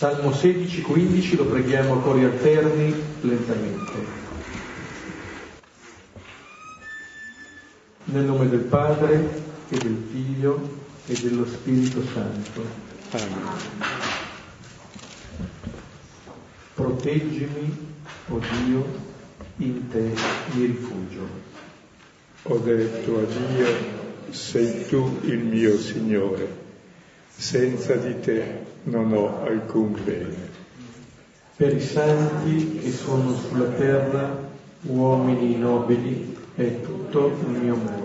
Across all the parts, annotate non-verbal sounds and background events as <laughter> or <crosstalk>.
Salmo 16-15 lo preghiamo a cori alterni lentamente. Nel nome del Padre e del Figlio e dello Spirito Santo. Amen. Proteggimi, o oh Dio, in te mi rifugio. Ho detto a Dio, sei tu il mio Signore, senza di te non ho alcun bene. Per i santi che sono sulla terra, uomini nobili, è tutto il mio amore.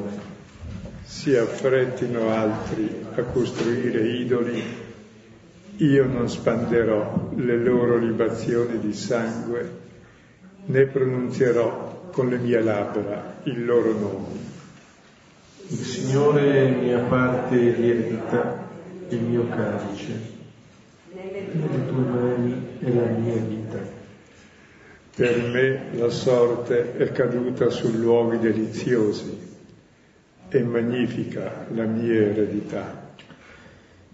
Si affrettino altri a costruire idoli, io non spanderò le loro libazioni di sangue, né pronunzierò con le mie labbra il loro nome. Il Signore è mia parte di eredità, il mio calice nelle tue mani è la mia vita. Per me la sorte è caduta su luoghi deliziosi e magnifica la mia eredità.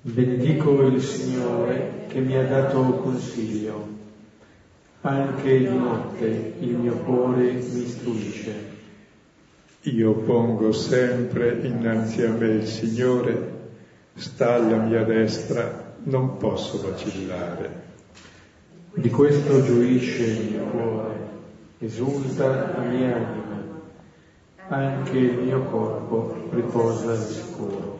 Benedico il Signore che mi ha dato consiglio. Anche di notte il mio cuore mi istruisce. Io pongo sempre innanzi a me il Signore, sta alla mia destra non posso vacillare. Di questo gioisce il mio cuore, esulta la mia anima, anche il mio corpo riposa al sicuro.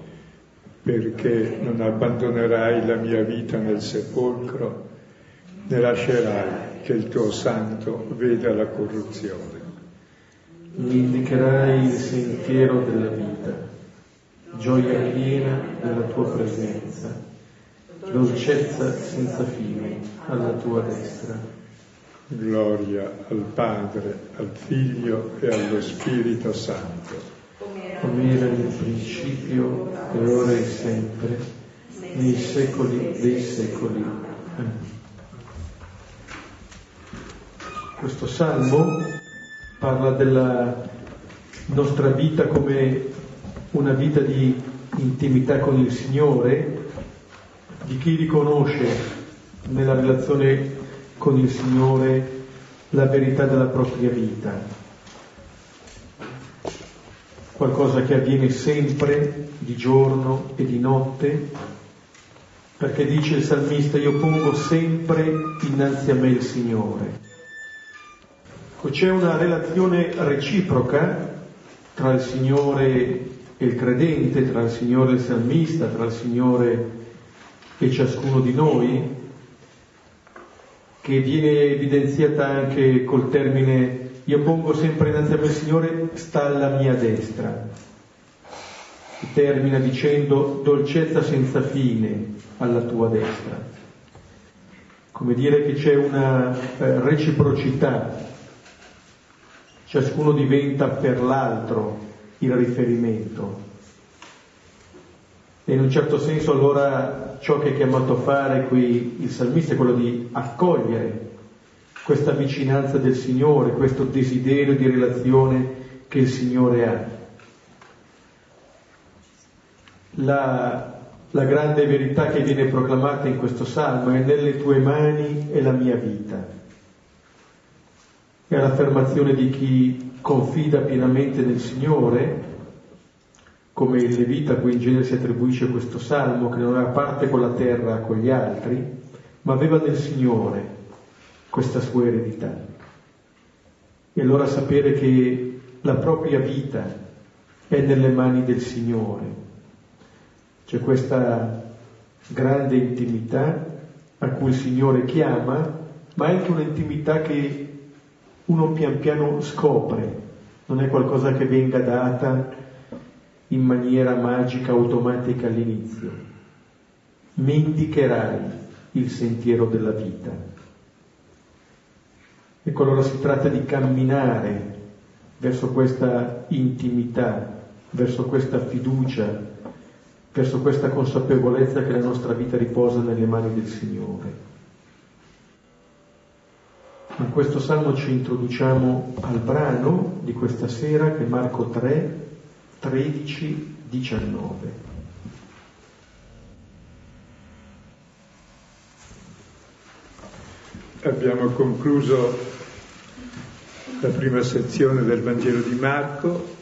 Perché non abbandonerai la mia vita nel sepolcro, né lascerai che il tuo santo veda la corruzione. Mi indicherai il sentiero della vita, gioia piena della tua presenza dolcezza senza fine alla tua destra. Gloria al Padre, al Figlio e allo Spirito Santo. Come era nel principio, e ora e sempre, nei secoli dei secoli. Amen. Questo salmo parla della nostra vita come una vita di intimità con il Signore di chi riconosce nella relazione con il Signore la verità della propria vita, qualcosa che avviene sempre, di giorno e di notte, perché dice il salmista io pongo sempre innanzi a me il Signore. Ecco, c'è una relazione reciproca tra il Signore e il credente, tra il Signore e il salmista, tra il Signore e ciascuno di noi, che viene evidenziata anche col termine io pongo sempre innanzi a me Signore, sta alla mia destra. E termina dicendo dolcezza senza fine alla tua destra. Come dire che c'è una eh, reciprocità, ciascuno diventa per l'altro il riferimento. E in un certo senso allora ciò che è chiamato a fare qui il salmista è quello di accogliere questa vicinanza del Signore, questo desiderio di relazione che il Signore ha. La, la grande verità che viene proclamata in questo salmo è nelle tue mani è la mia vita. È l'affermazione di chi confida pienamente nel Signore come il Levita a cui in genere si attribuisce questo salmo, che non aveva parte con la terra con gli altri, ma aveva nel Signore questa sua eredità. E allora sapere che la propria vita è nelle mani del Signore. C'è questa grande intimità a cui il Signore chiama, ma è anche un'intimità che uno pian piano scopre, non è qualcosa che venga data in maniera magica, automatica all'inizio. Mi indicherai il sentiero della vita. Ecco, allora si tratta di camminare verso questa intimità, verso questa fiducia, verso questa consapevolezza che la nostra vita riposa nelle mani del Signore. In questo salmo ci introduciamo al brano di questa sera che è Marco 3, 13, 19. abbiamo concluso la prima sezione del Vangelo di Marco,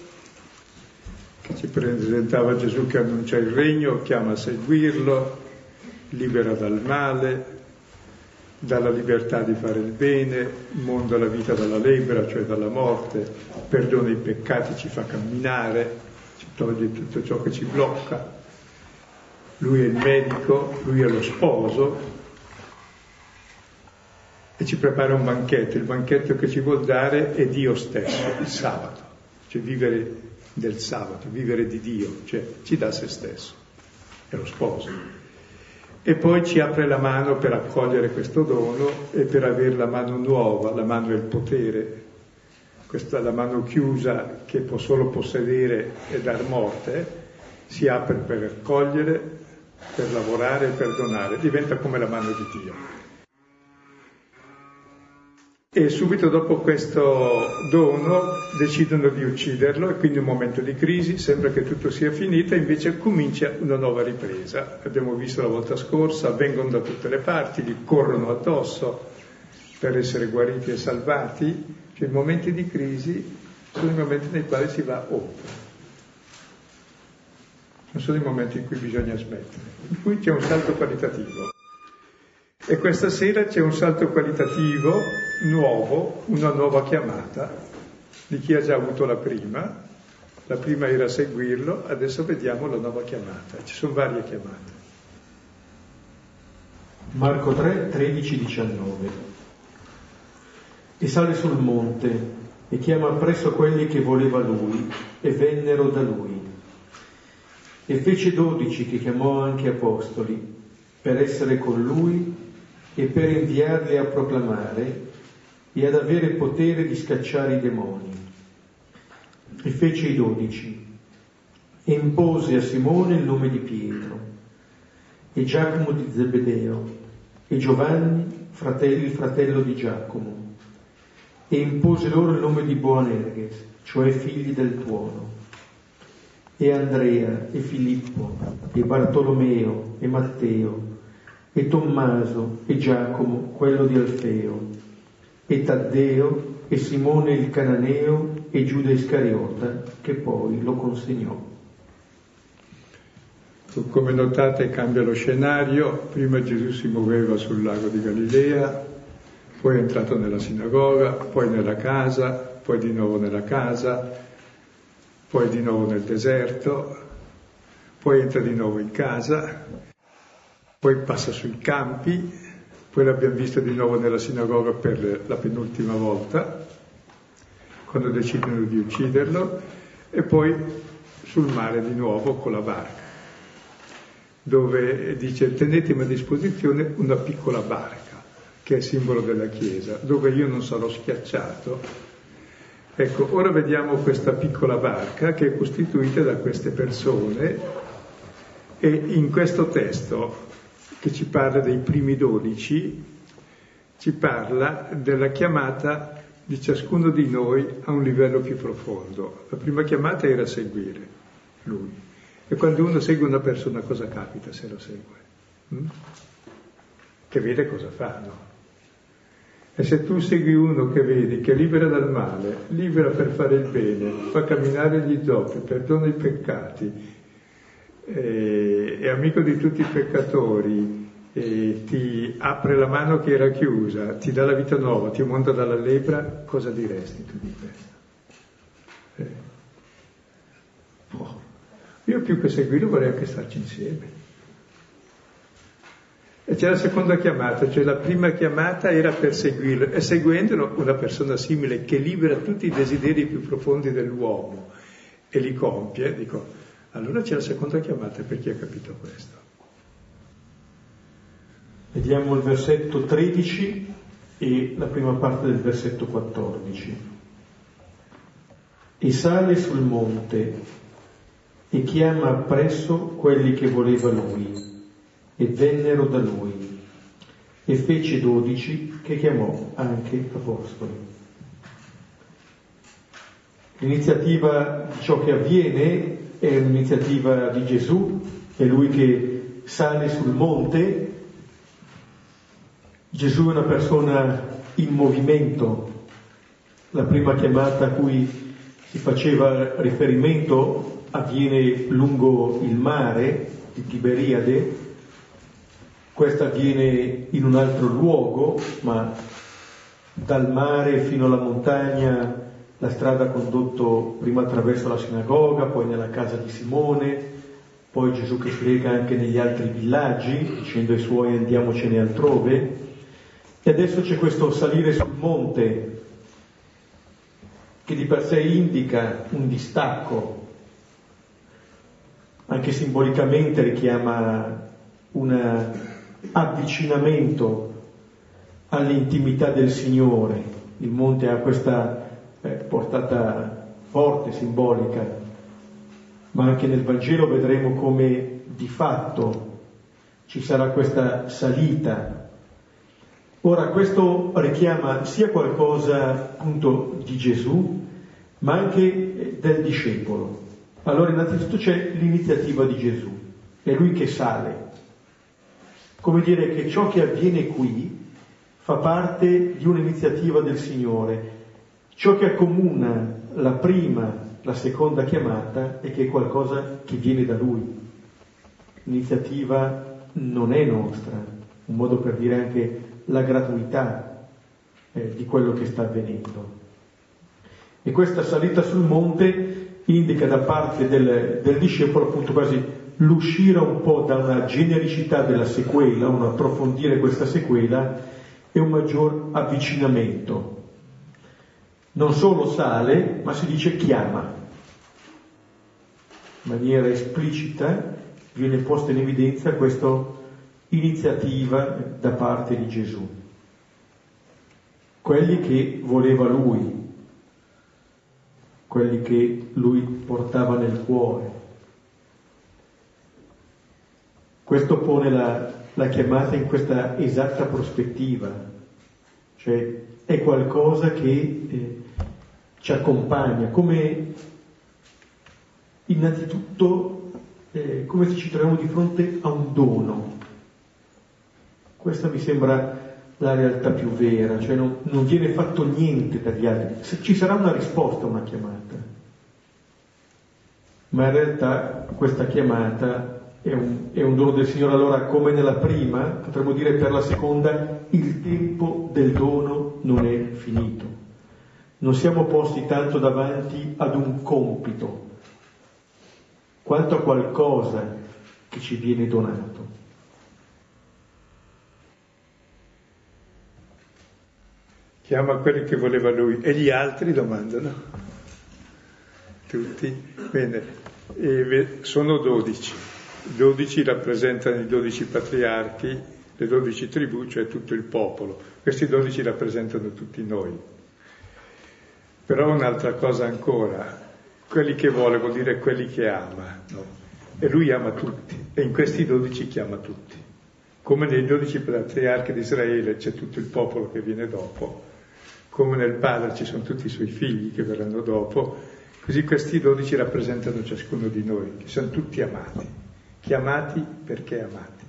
che ci presentava Gesù che annuncia il regno, chiama a seguirlo, libera dal male, dalla libertà di fare il bene, monda la vita dalla lebra, cioè dalla morte, perdona i peccati, ci fa camminare, toglie tutto ciò che ci blocca. Lui è il medico, lui è lo sposo. E ci prepara un banchetto. Il banchetto che ci vuol dare è Dio stesso, il sabato, cioè vivere del sabato, vivere di Dio, cioè ci dà se stesso, è lo sposo. E poi ci apre la mano per accogliere questo dono e per avere la mano nuova, la mano del potere, questa la mano chiusa che può solo possedere e dar morte, si apre per accogliere, per lavorare e per donare, diventa come la mano di Dio. E subito dopo questo dono decidono di ucciderlo e quindi un momento di crisi, sembra che tutto sia finito e invece comincia una nuova ripresa. Abbiamo visto la volta scorsa, vengono da tutte le parti, gli corrono addosso per essere guariti e salvati, cioè i momenti di crisi sono i momenti nei quali si va oltre. Non sono i momenti in cui bisogna smettere, in cui c'è un salto qualitativo. E questa sera c'è un salto qualitativo nuovo, una nuova chiamata di chi ha già avuto la prima. La prima era seguirlo, adesso vediamo la nuova chiamata. Ci sono varie chiamate. Marco 3, 13, 19. E sale sul monte e chiama presso quelli che voleva lui e vennero da lui. E fece dodici che chiamò anche apostoli per essere con lui e per inviarli a proclamare e ad avere potere di scacciare i demoni. E fece i dodici e impose a Simone il nome di Pietro e Giacomo di Zebedeo e Giovanni, fratello, il fratello di Giacomo, e impose loro il nome di Boanerges, cioè figli del tuono, e Andrea e Filippo e Bartolomeo e Matteo e Tommaso e Giacomo, quello di Alfeo, e Taddeo e Simone il Cananeo e Giuda Iscariota, che poi lo consegnò. Come notate cambia lo scenario, prima Gesù si muoveva sul lago di Galilea, poi è entrato nella sinagoga, poi nella casa, poi di nuovo nella casa, poi di nuovo nel deserto, poi entra di nuovo in casa poi passa sui campi, poi l'abbiamo visto di nuovo nella sinagoga per la penultima volta, quando decidono di ucciderlo, e poi sul mare di nuovo con la barca, dove dice tenetemi a disposizione una piccola barca, che è simbolo della Chiesa, dove io non sarò schiacciato. Ecco, ora vediamo questa piccola barca che è costituita da queste persone e in questo testo che ci parla dei primi dodici, ci parla della chiamata di ciascuno di noi a un livello più profondo. La prima chiamata era seguire lui. E quando uno segue una persona cosa capita se lo segue? Mm? Che vede cosa fa, no? E se tu segui uno che vedi, che libera dal male, libera per fare il bene, fa camminare gli zoppi, perdona i peccati, è amico di tutti i peccatori, ti apre la mano che era chiusa, ti dà la vita nuova, ti monta dalla lepra, cosa diresti tu di questo? Eh. Oh. Io più che seguirlo vorrei anche starci insieme. E c'è la seconda chiamata, cioè la prima chiamata era per seguirlo, e seguendolo una persona simile che libera tutti i desideri più profondi dell'uomo e li compie, dico, allora c'è la seconda chiamata per chi ha capito questo. Vediamo il versetto 13 e la prima parte del versetto 14. E sale sul monte e chiama appresso quelli che voleva lui e vennero da lui e fece dodici che chiamò anche apostoli. L'iniziativa di ciò che avviene è un'iniziativa di Gesù, è lui che sale sul monte Gesù è una persona in movimento. La prima chiamata a cui si faceva riferimento avviene lungo il mare di Tiberiade, questa avviene in un altro luogo, ma dal mare fino alla montagna la strada ha condotto prima attraverso la sinagoga, poi nella casa di Simone, poi Gesù che si reca anche negli altri villaggi, dicendo ai suoi andiamocene altrove, e adesso c'è questo salire sul monte che di per sé indica un distacco, anche simbolicamente richiama un avvicinamento all'intimità del Signore. Il monte ha questa eh, portata forte, simbolica, ma anche nel Vangelo vedremo come di fatto ci sarà questa salita. Ora questo richiama sia qualcosa appunto di Gesù, ma anche eh, del discepolo. Allora innanzitutto c'è l'iniziativa di Gesù, è lui che sale. Come dire che ciò che avviene qui fa parte di un'iniziativa del Signore, Ciò che accomuna la prima, la seconda chiamata è che è qualcosa che viene da Lui. L'iniziativa non è nostra, un modo per dire anche la gratuità eh, di quello che sta avvenendo. E questa salita sul monte indica da parte del, del discepolo appunto quasi l'uscire un po' da una genericità della sequela, un approfondire questa sequela e un maggior avvicinamento non solo sale, ma si dice chiama. In maniera esplicita viene posta in evidenza questa iniziativa da parte di Gesù. Quelli che voleva lui, quelli che lui portava nel cuore. Questo pone la, la chiamata in questa esatta prospettiva, cioè è qualcosa che eh, ci accompagna, come innanzitutto eh, come se ci troviamo di fronte a un dono. Questa mi sembra la realtà più vera, cioè non, non viene fatto niente dagli altri, se ci sarà una risposta a una chiamata, ma in realtà questa chiamata è un, è un, dono del Signore. Allora, come nella prima, potremmo dire per la seconda, il tempo del dono non è finito. Non siamo posti tanto davanti ad un compito, quanto a qualcosa che ci viene donato. Chiama quelli che voleva lui e gli altri domandano. Tutti? Bene, e sono dodici. I dodici rappresentano i dodici patriarchi, le dodici tribù, cioè tutto il popolo. Questi dodici rappresentano tutti noi. Però un'altra cosa ancora, quelli che vuole vuol dire quelli che ama, no? E lui ama tutti, e in questi dodici chiama tutti. Come nei dodici patriarchi di Israele c'è tutto il popolo che viene dopo, come nel padre ci sono tutti i suoi figli che verranno dopo, così questi dodici rappresentano ciascuno di noi, che sono tutti amati chiamati perché amati.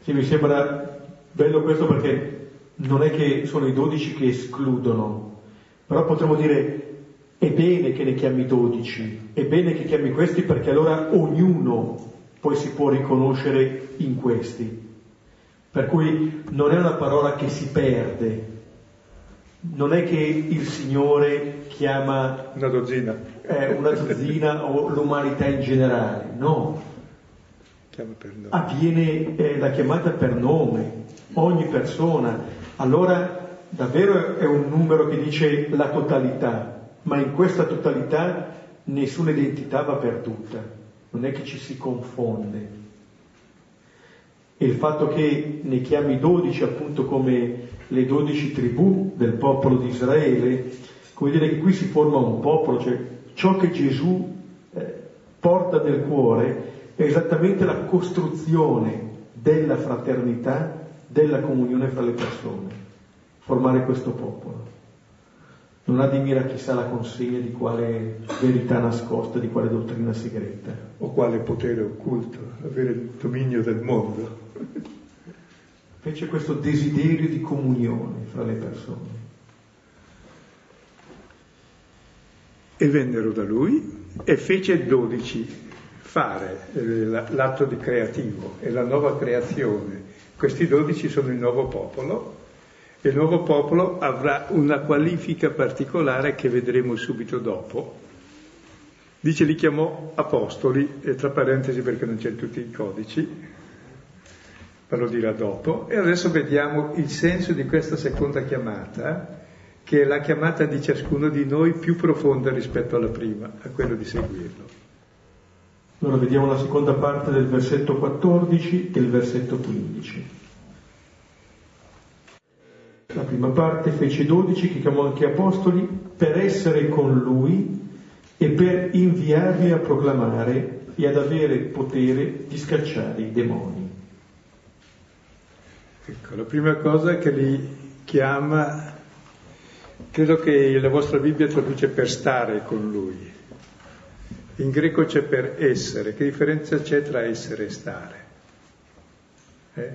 Sì, mi sembra bello questo perché non è che sono i dodici che escludono, però potremmo dire è bene che ne chiami dodici, è bene che chiami questi perché allora ognuno poi si può riconoscere in questi. Per cui non è una parola che si perde, non è che il Signore chiama una dozzina, eh, una dozzina o l'umanità in generale, no. Avviene eh, la chiamata per nome, ogni persona. Allora davvero è un numero che dice la totalità, ma in questa totalità nessuna identità va perduta, non è che ci si confonde. E il fatto che ne chiami dodici appunto come le dodici tribù del popolo di Israele, come dire che qui si forma un popolo, cioè ciò che Gesù eh, porta nel cuore è esattamente la costruzione della fraternità, della comunione fra le persone, formare questo popolo. Non admira chissà la consegna di quale verità nascosta, di quale dottrina segreta. O quale potere occulto, avere il dominio del mondo. <laughs> fece questo desiderio di comunione fra le persone. E vennero da lui e fece dodici fare eh, l'atto di creativo e la nuova creazione. Questi dodici sono il nuovo popolo e il nuovo popolo avrà una qualifica particolare che vedremo subito dopo. Dice li chiamò apostoli, e tra parentesi perché non c'è tutti i codici, ma lo dirà dopo. E adesso vediamo il senso di questa seconda chiamata, che è la chiamata di ciascuno di noi più profonda rispetto alla prima, a quello di seguirlo. Allora vediamo la seconda parte del versetto 14 e il versetto 15. La prima parte fece dodici che chiamò anche apostoli per essere con lui e per inviarli a proclamare e ad avere potere di scacciare i demoni. Ecco, la prima cosa che li chiama, credo che la vostra Bibbia traduce per stare con lui. In greco c'è per essere. Che differenza c'è tra essere e stare? Eh?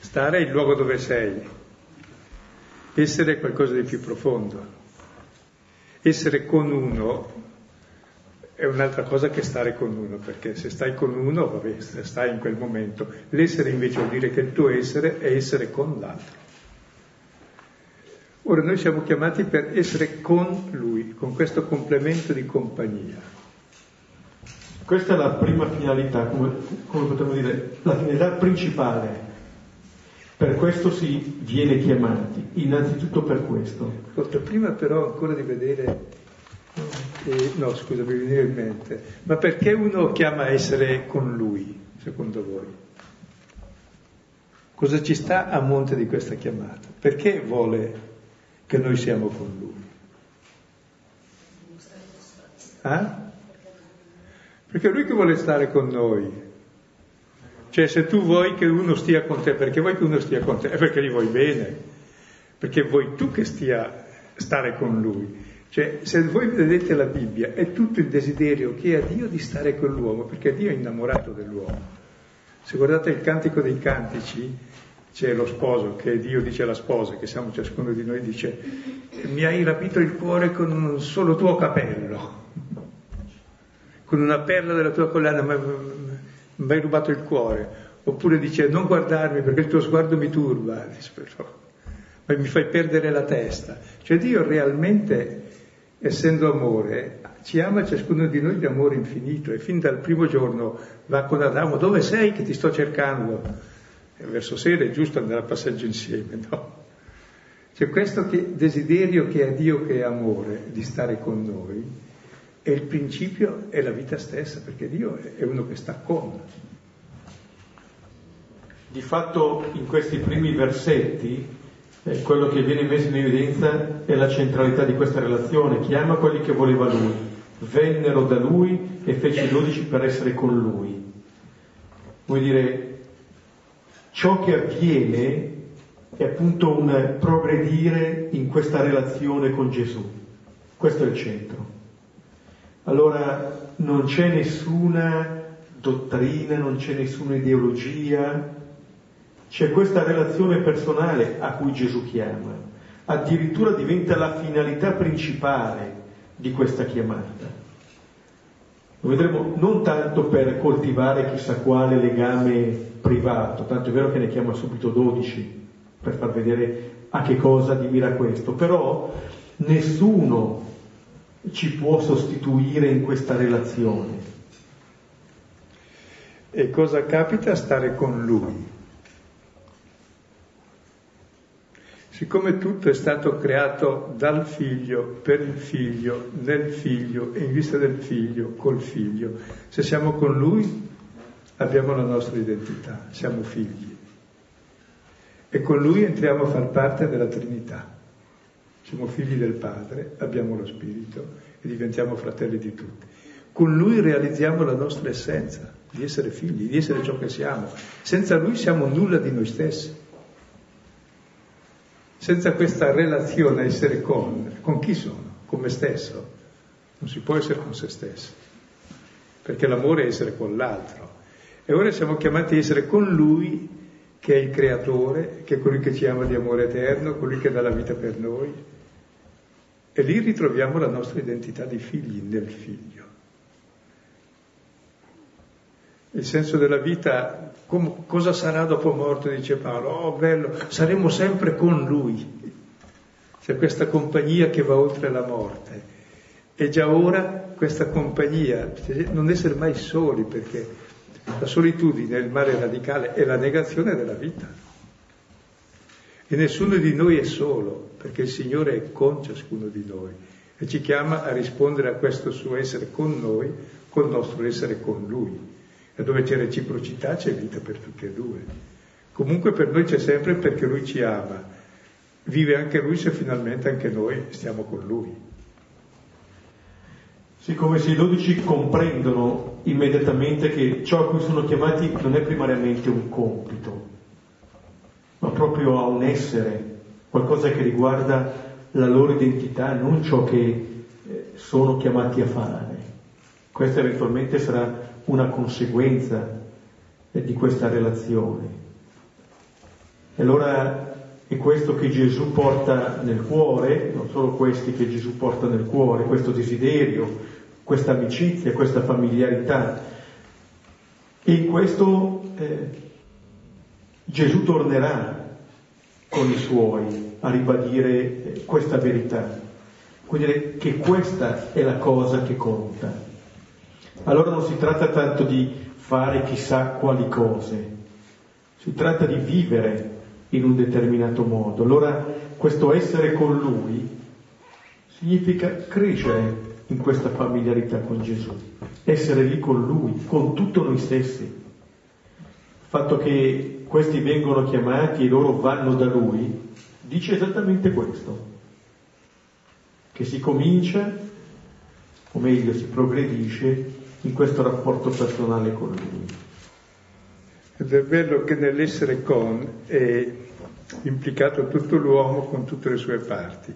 Stare è il luogo dove sei. Essere è qualcosa di più profondo. Essere con uno è un'altra cosa che stare con uno, perché se stai con uno, vabbè, stai in quel momento. L'essere invece vuol dire che il tuo essere è essere con l'altro. Ora noi siamo chiamati per essere con lui, con questo complemento di compagnia. Questa è la prima finalità, come, come potremmo dire, la finalità principale. Per questo si viene chiamati, innanzitutto per questo. Prima però ancora di vedere eh, no, scusa, mi viene in mente, ma perché uno chiama a essere con lui, secondo voi? Cosa ci sta a monte di questa chiamata? Perché vuole che noi siamo con lui? Eh? Perché è lui che vuole stare con noi. Cioè se tu vuoi che uno stia con te, perché vuoi che uno stia con te? È perché gli vuoi bene, perché vuoi tu che stia stare con lui. Cioè, se voi vedete la Bibbia, è tutto il desiderio che ha Dio di stare con l'uomo, perché Dio è innamorato dell'uomo. Se guardate il Cantico dei Cantici, c'è lo sposo che Dio dice alla sposa, che siamo ciascuno di noi, dice, mi hai rapito il cuore con un solo tuo capello, con una perla della tua collana, mi hai rubato il cuore. Oppure dice, non guardarmi perché il tuo sguardo mi turba, <laughs> mi fai perdere la testa. Cioè Dio realmente essendo amore, ci ama ciascuno di noi di amore infinito e fin dal primo giorno va con Adamo, dove sei che ti sto cercando? E verso sera è giusto andare a passaggio insieme, no? C'è questo che, desiderio che ha Dio che è amore di stare con noi e il principio è la vita stessa, perché Dio è uno che sta con. Di fatto in questi primi versetti eh, quello che viene messo in evidenza è la centralità di questa relazione, chiama quelli che voleva lui, vennero da lui e fece i dodici per essere con lui. Vuol dire, ciò che avviene è appunto un progredire in questa relazione con Gesù. Questo è il centro. Allora non c'è nessuna dottrina, non c'è nessuna ideologia, c'è questa relazione personale a cui Gesù chiama, addirittura diventa la finalità principale di questa chiamata. Lo vedremo non tanto per coltivare chissà quale legame privato, tanto è vero che ne chiama subito 12 per far vedere a che cosa admira questo, però nessuno ci può sostituire in questa relazione. E cosa capita? Stare con lui. Siccome tutto è stato creato dal figlio, per il figlio, nel figlio in vista del figlio, col figlio, se siamo con lui abbiamo la nostra identità, siamo figli. E con lui entriamo a far parte della Trinità. Siamo figli del Padre, abbiamo lo Spirito e diventiamo fratelli di tutti. Con lui realizziamo la nostra essenza di essere figli, di essere ciò che siamo. Senza lui siamo nulla di noi stessi. Senza questa relazione essere con, con chi sono? Con me stesso? Non si può essere con se stesso, perché l'amore è essere con l'altro. E ora siamo chiamati a essere con Lui, che è il Creatore, che è colui che ci ama di amore eterno, colui che dà la vita per noi. E lì ritroviamo la nostra identità di figli nel Figlio. Il senso della vita, com- cosa sarà dopo morte, dice Paolo. Oh, bello, saremo sempre con Lui. C'è questa compagnia che va oltre la morte. E già ora questa compagnia, non essere mai soli, perché la solitudine il male radicale, è la negazione della vita. E nessuno di noi è solo, perché il Signore è con ciascuno di noi e ci chiama a rispondere a questo suo essere con noi, col nostro essere con Lui. E dove c'è reciprocità c'è vita per tutti e due. Comunque per noi c'è sempre perché Lui ci ama. Vive anche Lui se finalmente anche noi stiamo con Lui. Sì, come se i dodici comprendono immediatamente che ciò a cui sono chiamati non è primariamente un compito, ma proprio a un essere, qualcosa che riguarda la loro identità, non ciò che eh, sono chiamati a fare. Questa eventualmente sarà una conseguenza di questa relazione. E allora è questo che Gesù porta nel cuore, non solo questi che Gesù porta nel cuore, questo desiderio, questa amicizia, questa familiarità. E in questo eh, Gesù tornerà con i suoi a ribadire eh, questa verità. Quindi che questa è la cosa che conta. Allora non si tratta tanto di fare chissà quali cose, si tratta di vivere in un determinato modo. Allora questo essere con Lui significa crescere in questa familiarità con Gesù, essere lì con Lui, con tutto noi stessi. Il fatto che questi vengono chiamati e loro vanno da Lui dice esattamente questo, che si comincia, o meglio si progredisce, in questo rapporto personale con Lui. Ed è bello che nell'essere con è implicato tutto l'uomo con tutte le sue parti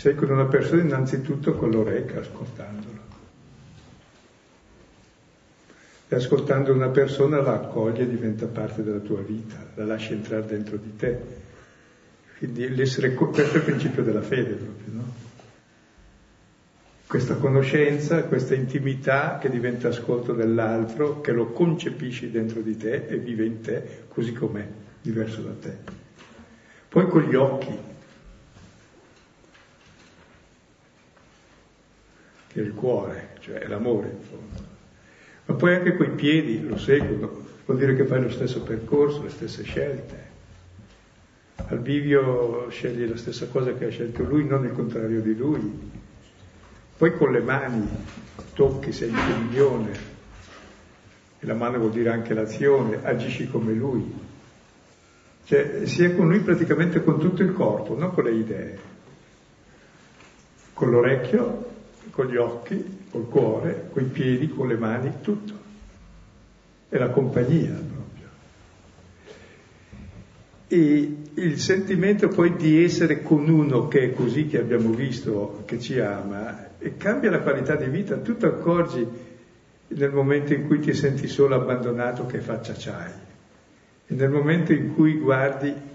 sei con una persona innanzitutto con l'orecchio ascoltandolo. E ascoltando una persona la accoglie e diventa parte della tua vita, la lascia entrare dentro di te. Quindi l'essere, questo è il principio della fede proprio, no? Questa conoscenza, questa intimità che diventa ascolto dell'altro, che lo concepisci dentro di te e vive in te così com'è, diverso da te. Poi con gli occhi, che è il cuore, cioè l'amore in fondo. Ma poi anche quei piedi lo seguono, vuol dire che fai lo stesso percorso, le stesse scelte. Al bivio scegli la stessa cosa che ha scelto lui, non il contrario di lui. Poi con le mani tocchi, sei in comunione, e la mano vuol dire anche l'azione, agisci come lui. Cioè, si è con lui praticamente con tutto il corpo, non con le idee. Con l'orecchio con gli occhi, col cuore, coi piedi, con le mani, tutto. È la compagnia proprio. E il sentimento poi di essere con uno che è così, che abbiamo visto, che ci ama, e cambia la qualità di vita. Tu ti accorgi nel momento in cui ti senti solo abbandonato che faccia c'hai. E nel momento in cui guardi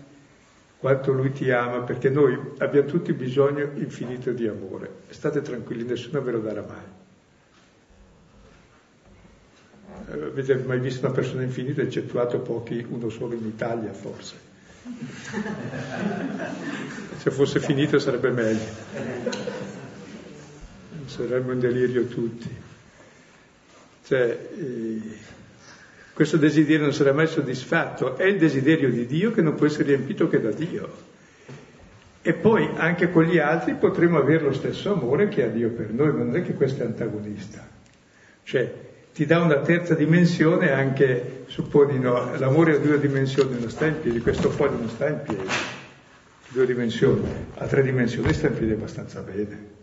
quanto lui ti ama, perché noi abbiamo tutti bisogno infinito di amore. State tranquilli, nessuno ve lo darà mai. Eh, avete mai visto una persona infinita, eccettuato pochi, uno solo in Italia forse? <laughs> Se fosse finito sarebbe meglio. Saremmo in delirio tutti. Cioè, eh, questo desiderio non sarà mai soddisfatto, è il desiderio di Dio che non può essere riempito che da Dio. E poi anche con gli altri potremo avere lo stesso amore che ha Dio per noi, ma non è che questo è antagonista. Cioè, ti dà una terza dimensione anche, supponi, no, l'amore a due dimensioni non sta in piedi, questo foglio non sta in piedi, due dimensioni, a tre dimensioni sta in piedi abbastanza bene.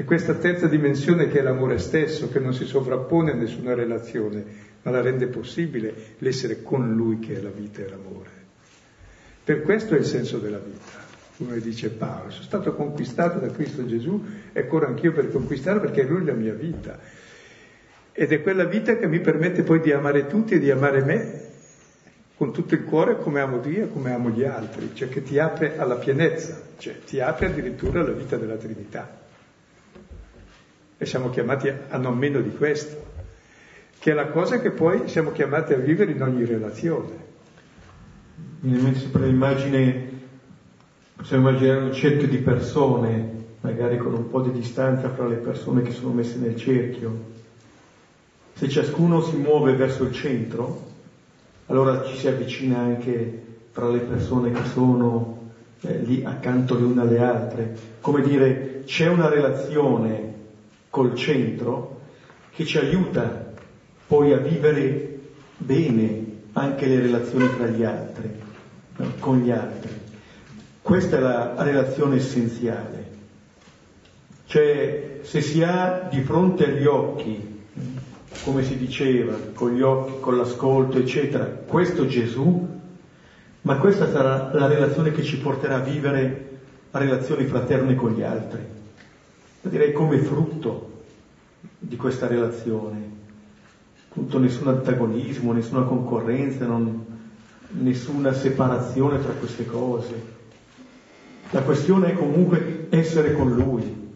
E questa terza dimensione che è l'amore stesso, che non si sovrappone a nessuna relazione, ma la rende possibile l'essere con Lui che è la vita e l'amore. Per questo è il senso della vita, come dice Paolo. Sono stato conquistato da Cristo Gesù e corro anch'io per conquistarlo perché è Lui la mia vita. Ed è quella vita che mi permette poi di amare tutti e di amare me con tutto il cuore come amo Dio e come amo gli altri, cioè che ti apre alla pienezza, cioè ti apre addirittura alla vita della Trinità. E siamo chiamati a non meno di questo, che è la cosa che poi siamo chiamati a vivere in ogni relazione. Mi viene sempre l'immagine, possiamo immaginare un cerchio di persone, magari con un po' di distanza fra le persone che sono messe nel cerchio. Se ciascuno si muove verso il centro, allora ci si avvicina anche tra le persone che sono eh, lì accanto le une alle altre. Come dire, c'è una relazione col centro che ci aiuta poi a vivere bene anche le relazioni tra gli altri, con gli altri. Questa è la relazione essenziale. Cioè, se si ha di fronte agli occhi come si diceva, con gli occhi, con l'ascolto, eccetera, questo Gesù, ma questa sarà la relazione che ci porterà a vivere relazioni fraterne con gli altri. Direi come frutto di questa relazione. Appunto nessun antagonismo, nessuna concorrenza, non, nessuna separazione tra queste cose. La questione è comunque essere con Lui.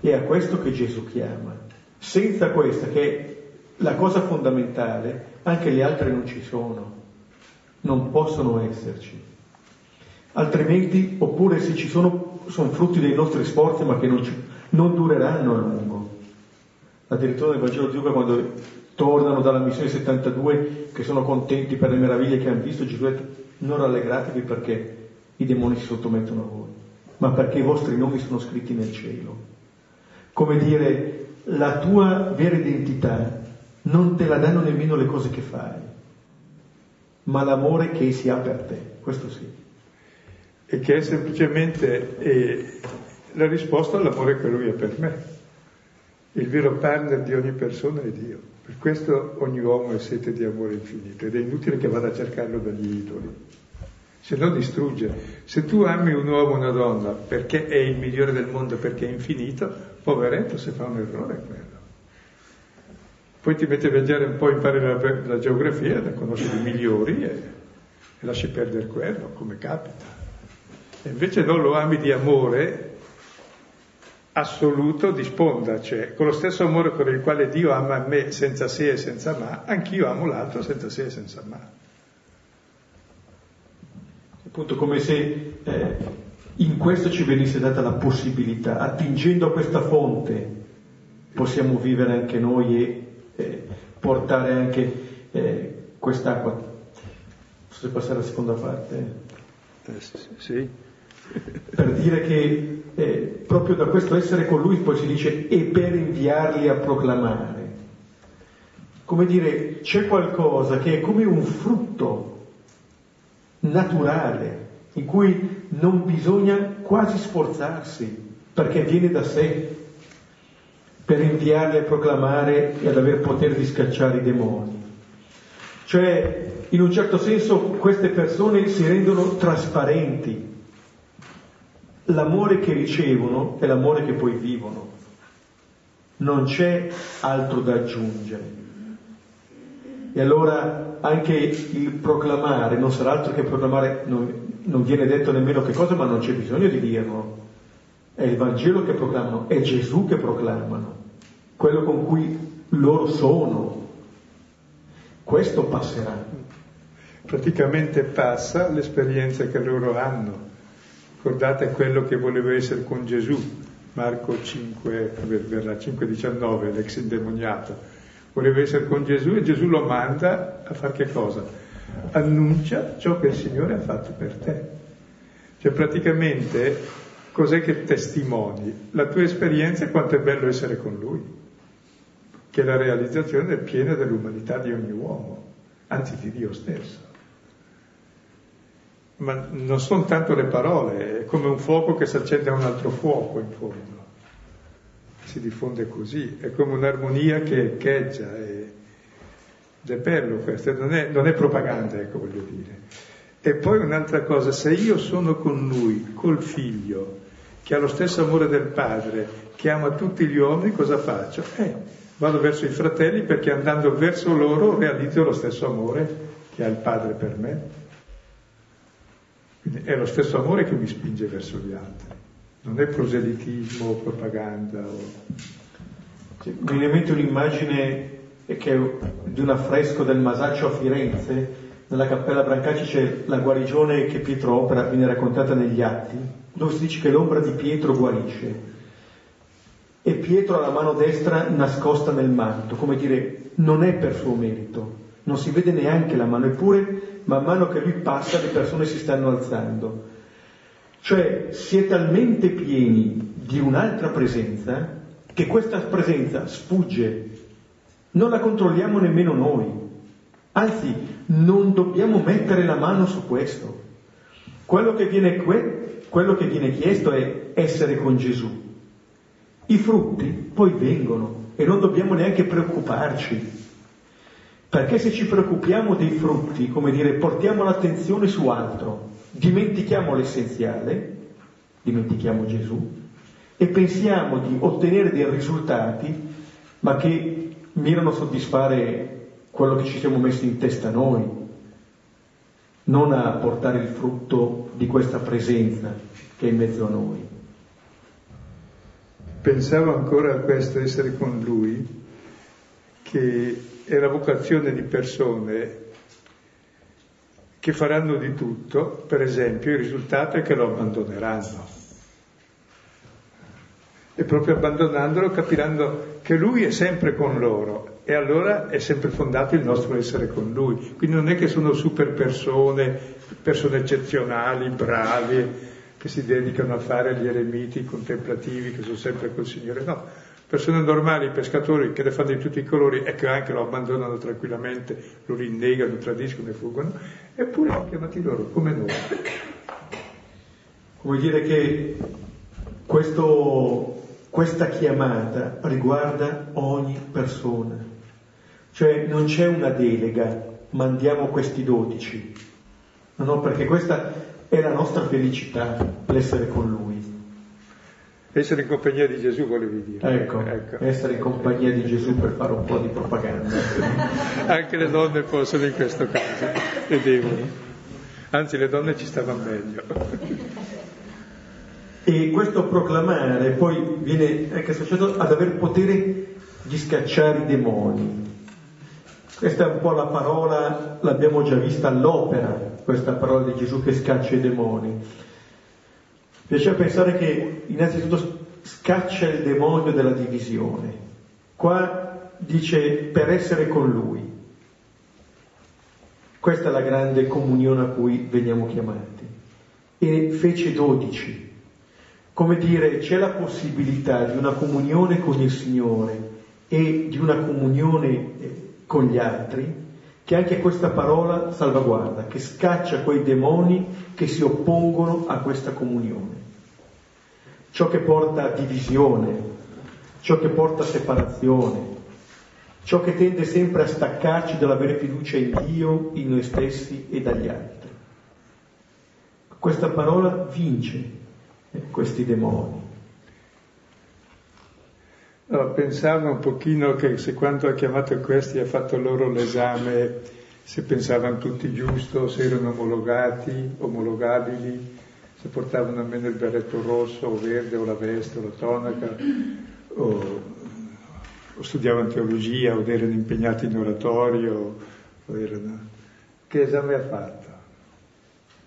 È a questo che Gesù chiama. Senza questa, che è la cosa fondamentale, anche le altre non ci sono, non possono esserci. Altrimenti, oppure se ci sono, sono frutti dei nostri sforzi, ma che non, ci, non dureranno a lungo. Addirittura nel Vangelo di Luca, quando tornano dalla missione 72, che sono contenti per le meraviglie che hanno visto, Gesù ha detto, non rallegratevi perché i demoni si sottomettono a voi, ma perché i vostri nomi sono scritti nel cielo. Come dire, la tua vera identità non te la danno nemmeno le cose che fai, ma l'amore che si ha per te, questo sì. E che è semplicemente eh, la risposta all'amore che lui ha per me. Il vero partner di ogni persona è Dio. Per questo ogni uomo è sete di amore infinito ed è inutile che vada a cercarlo dagli idoli. Se no distrugge. Se tu ami un uomo o una donna perché è il migliore del mondo, perché è infinito, poveretto se fa un errore quello. Poi ti metti a viaggiare un po', impari la, la geografia, da conoscere i migliori e, e lasci perdere quello, come capita. E invece no, lo ami di amore assoluto di sponda, cioè con lo stesso amore con il quale Dio ama me senza se e senza ma, anch'io amo l'altro senza se e senza ma. Appunto come se eh, in questo ci venisse data la possibilità, attingendo a questa fonte, possiamo vivere anche noi e eh, portare anche eh, quest'acqua. Posso passare alla seconda parte? Eh, sì. Per dire che eh, proprio da questo essere con lui poi si dice e per inviarli a proclamare. Come dire, c'è qualcosa che è come un frutto naturale in cui non bisogna quasi sforzarsi perché viene da sé per inviarli a proclamare e ad aver potere di scacciare i demoni. Cioè, in un certo senso, queste persone si rendono trasparenti. L'amore che ricevono è l'amore che poi vivono. Non c'è altro da aggiungere. E allora anche il proclamare non sarà altro che proclamare, non, non viene detto nemmeno che cosa, ma non c'è bisogno di dirlo è il Vangelo che proclamano, è Gesù che proclamano, quello con cui loro sono. Questo passerà. Praticamente passa l'esperienza che loro hanno. Ricordate quello che voleva essere con Gesù, Marco 5, verrà 5,19, l'ex indemoniato. Voleva essere con Gesù e Gesù lo manda a fare che cosa? Annuncia ciò che il Signore ha fatto per te. Cioè praticamente cos'è che testimoni? La tua esperienza e quanto è bello essere con Lui, che è la realizzazione piena dell'umanità di ogni uomo, anzi di Dio stesso. Ma non sono tanto le parole, è come un fuoco che si accende a un altro fuoco in fondo. Si diffonde così, è come un'armonia che echeggia ed è bello questo, non è, non è propaganda, ecco voglio dire. E poi un'altra cosa, se io sono con lui, col figlio, che ha lo stesso amore del padre, che ama tutti gli uomini, cosa faccio? Eh, Vado verso i fratelli perché andando verso loro realizzo lo stesso amore che ha il Padre per me. Quindi è lo stesso amore che mi spinge verso gli altri, non è proselitismo o propaganda. O... Sì, mi un'immagine che di un affresco del Masaccio a Firenze, nella cappella Brancacci c'è la guarigione che Pietro opera, viene raccontata negli atti, dove si dice che l'ombra di Pietro guarisce. E Pietro ha la mano destra nascosta nel manto, come dire, non è per suo merito, non si vede neanche la mano, eppure man mano che lui passa le persone si stanno alzando. Cioè si è talmente pieni di un'altra presenza che questa presenza sfugge, non la controlliamo nemmeno noi, anzi non dobbiamo mettere la mano su questo. Quello che viene, quello che viene chiesto è essere con Gesù. I frutti poi vengono e non dobbiamo neanche preoccuparci perché se ci preoccupiamo dei frutti, come dire, portiamo l'attenzione su altro, dimentichiamo l'essenziale, dimentichiamo Gesù, e pensiamo di ottenere dei risultati, ma che mirano a soddisfare quello che ci siamo messi in testa noi, non a portare il frutto di questa presenza che è in mezzo a noi. Pensavo ancora a questo essere con lui, che è la vocazione di persone che faranno di tutto, per esempio il risultato è che lo abbandoneranno. E proprio abbandonandolo capiranno che lui è sempre con loro e allora è sempre fondato il nostro essere con lui. Quindi non è che sono super persone, persone eccezionali, bravi, che si dedicano a fare gli eremiti contemplativi, che sono sempre col Signore, no, persone normali, pescatori che le fanno di tutti i colori e che anche lo abbandonano tranquillamente, lo rinnegano, tradiscono e fuggono, eppure sono chiamati loro come noi. Come dire che questo, questa chiamata riguarda ogni persona, cioè non c'è una delega, mandiamo questi dodici, no, no, perché questa è la nostra felicità, l'essere con Lui. Essere in compagnia di Gesù volevi dire. Ecco, ecco, essere in compagnia di Gesù per fare un po' di propaganda. <laughs> Anche le donne possono in questo caso, e devono. Anzi, le donne ci stavano meglio. <laughs> E questo proclamare poi viene anche associato ad aver potere di scacciare i demoni. Questa è un po' la parola, l'abbiamo già vista all'opera, questa parola di Gesù che scaccia i demoni piaceva pensare che innanzitutto scaccia il demonio della divisione. Qua dice per essere con lui. Questa è la grande comunione a cui veniamo chiamati. E fece dodici. Come dire, c'è la possibilità di una comunione con il Signore e di una comunione eh, con gli altri, che anche questa parola salvaguarda, che scaccia quei demoni che si oppongono a questa comunione. Ciò che porta a divisione, ciò che porta a separazione, ciò che tende sempre a staccarci dall'avere fiducia in Dio, in noi stessi e dagli altri. Questa parola vince eh, questi demoni. No, pensavo un pochino che se quando ha chiamato questi ha fatto loro l'esame, se pensavano tutti giusto, se erano omologati, omologabili, se portavano almeno il berretto rosso o verde o la veste o la tonaca, o, o studiavano teologia o erano impegnati in oratorio, o erano... Che esame ha fatto?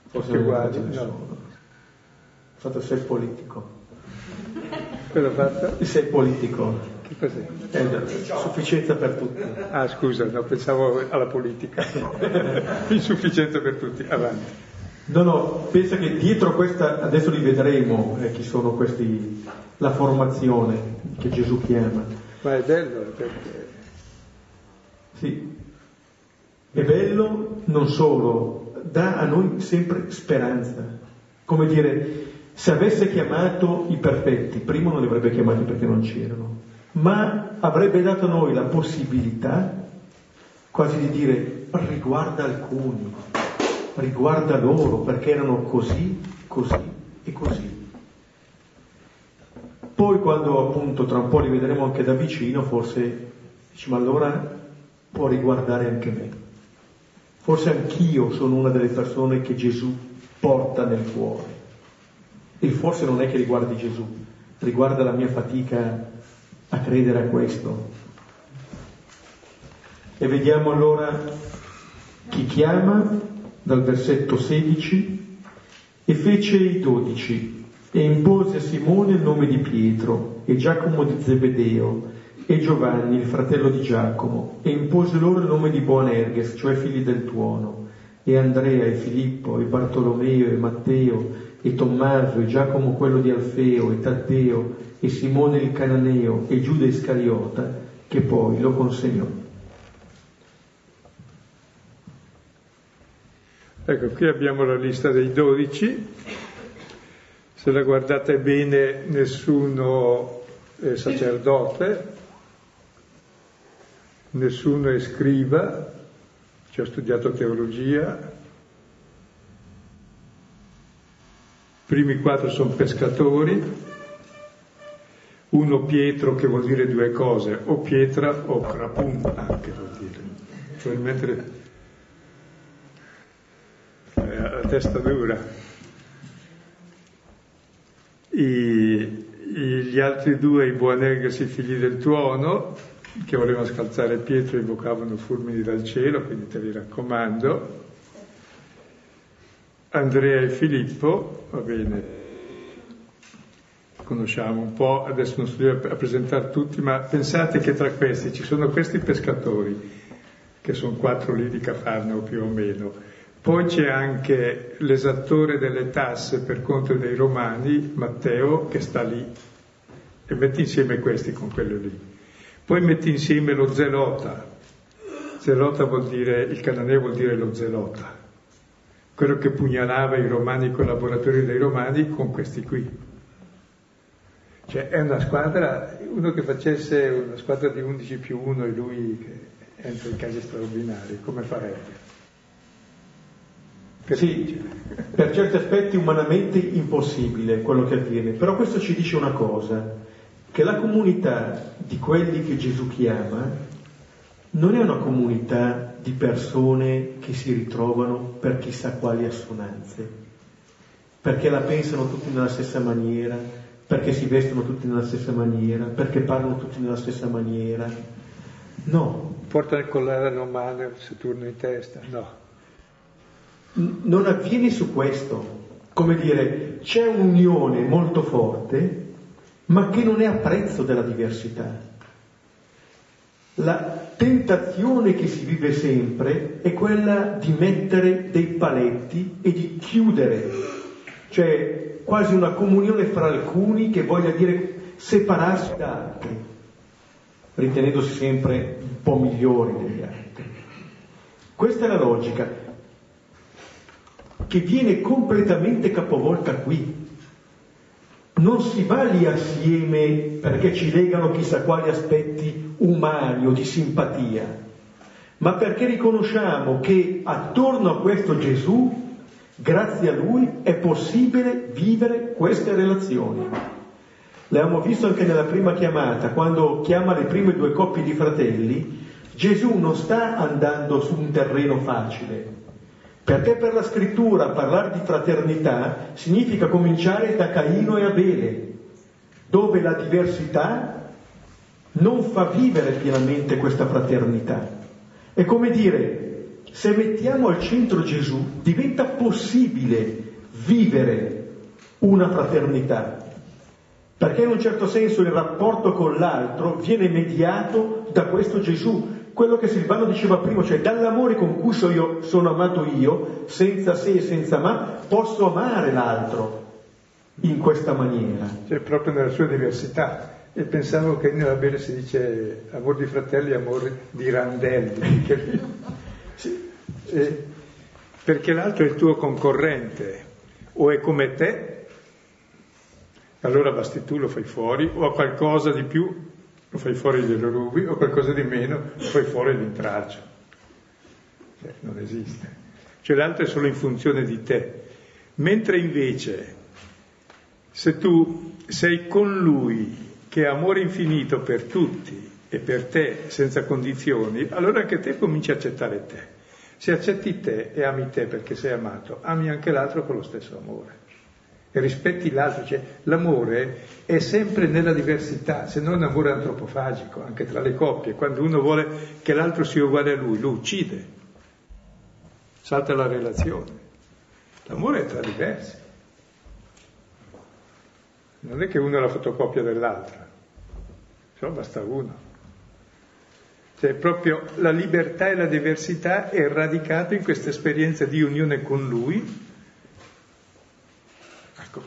Forse guardi, no. Ha fatto sei politico. <laughs> Cosa? Il sei politico. Che cos'è? È sufficienza per tutti. Ah, scusa, no, pensavo alla politica. <laughs> Insufficienza per tutti. Avanti. No, no, pensa che dietro questa, adesso li vedremo eh, chi sono questi, la formazione che Gesù chiama. Ma è bello perché... Sì, è bello non solo, dà a noi sempre speranza. Come dire, se avesse chiamato i perfetti, prima non li avrebbe chiamati perché non c'erano, ma avrebbe dato a noi la possibilità quasi di dire riguarda alcuni, riguarda loro perché erano così, così e così. Poi quando appunto tra un po' li vedremo anche da vicino, forse Dice, ma allora può riguardare anche me. Forse anch'io sono una delle persone che Gesù porta nel cuore. Il forse non è che riguardi Gesù, riguarda la mia fatica a credere a questo. E vediamo allora chi chiama dal versetto 16 e fece i dodici e impose a Simone il nome di Pietro e Giacomo di Zebedeo e Giovanni, il fratello di Giacomo, e impose loro il nome di Boanerges, cioè figli del tuono, e Andrea e Filippo e Bartolomeo e Matteo e Tommaso e Giacomo quello di Alfeo e Taddeo e Simone il Cananeo e Giuda Iscariota, che poi lo consegnò. Ecco, qui abbiamo la lista dei dodici. Se la guardate bene, nessuno è sacerdote, nessuno è scriba, ci ho studiato teologia, i primi quattro sono pescatori, uno Pietro che vuol dire due cose, o pietra o crapun anche vuol dire, probabilmente la testa dura. I, gli altri due, i Buonergas, i figli del tuono, che volevano scalzare Pietro invocavano fulmini dal cielo, quindi te li raccomando. Andrea e Filippo, va bene, conosciamo un po', adesso non sto a presentare tutti, ma pensate che tra questi ci sono questi pescatori, che sono quattro lì di Cafarnao più o meno, poi c'è anche l'esattore delle tasse per conto dei romani, Matteo, che sta lì, e metti insieme questi con quello lì. Poi metti insieme lo zelota. Zelota vuol dire, il cananeo vuol dire lo zelota, quello che pugnalava i romani, i collaboratori dei romani con questi qui. Cioè è una squadra, uno che facesse una squadra di 11 più 1 e lui che entra in casi straordinari, come farebbe? Sì, per certi aspetti umanamente impossibile quello che avviene, però questo ci dice una cosa, che la comunità di quelli che Gesù chiama non è una comunità di persone che si ritrovano per chissà quali assonanze, perché la pensano tutti nella stessa maniera, perché si vestono tutti nella stessa maniera, perché parlano tutti nella stessa maniera. No. Portano il collare romano il Saturno in testa, no. non avviene su questo. Come dire, c'è un'unione molto forte ma che non è a prezzo della diversità. La tentazione che si vive sempre è quella di mettere dei paletti e di chiudere, cioè quasi una comunione fra alcuni che voglia dire separarsi da altri, ritenendosi sempre un po' migliori degli altri. Questa è la logica che viene completamente capovolta qui non si va lì assieme perché ci legano chissà quali aspetti umani o di simpatia, ma perché riconosciamo che attorno a questo Gesù, grazie a lui, è possibile vivere queste relazioni. L'abbiamo visto anche nella prima chiamata, quando chiama le prime due coppie di fratelli, Gesù non sta andando su un terreno facile, perché per la scrittura parlare di fraternità significa cominciare da Caino e Abele, dove la diversità non fa vivere pienamente questa fraternità. È come dire, se mettiamo al centro Gesù, diventa possibile vivere una fraternità, perché in un certo senso il rapporto con l'altro viene mediato da questo Gesù, quello che Silvano diceva prima, cioè dall'amore con cui so io, sono amato io, senza se e senza ma, posso amare l'altro in questa maniera. Cioè proprio nella sua diversità. E pensavo che nella Bene si dice amore di fratelli, amore di randelli. <laughs> sì. eh, perché l'altro è il tuo concorrente, o è come te, allora basti tu lo fai fuori, o ha qualcosa di più, lo fai fuori glielo rubi, o qualcosa di meno, lo fai fuori l'intralcio. Cioè, non esiste. Cioè l'altro è solo in funzione di te. Mentre invece, se tu sei con lui, che è amore infinito per tutti, e per te senza condizioni, allora anche te cominci a accettare te. Se accetti te e ami te perché sei amato, ami anche l'altro con lo stesso amore. E rispetti l'altro, cioè l'amore è sempre nella diversità, se non amore antropofagico, anche tra le coppie. Quando uno vuole che l'altro sia uguale a lui, lo uccide, salta la relazione. L'amore è tra diversi. Non è che uno è la fotocopia dell'altra, solo basta uno. Cioè proprio la libertà e la diversità è radicata in questa esperienza di unione con Lui,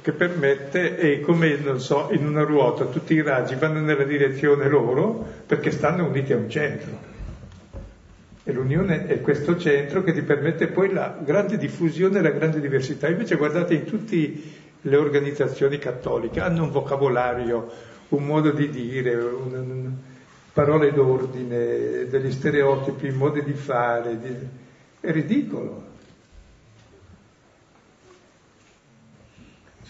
che permette, è come, non so, in una ruota tutti i raggi vanno nella direzione loro perché stanno uniti a un centro. E l'unione è questo centro che ti permette poi la grande diffusione e la grande diversità. Invece guardate in tutte le organizzazioni cattoliche, hanno un vocabolario, un modo di dire, un, parole d'ordine, degli stereotipi, modi di fare, di... è ridicolo.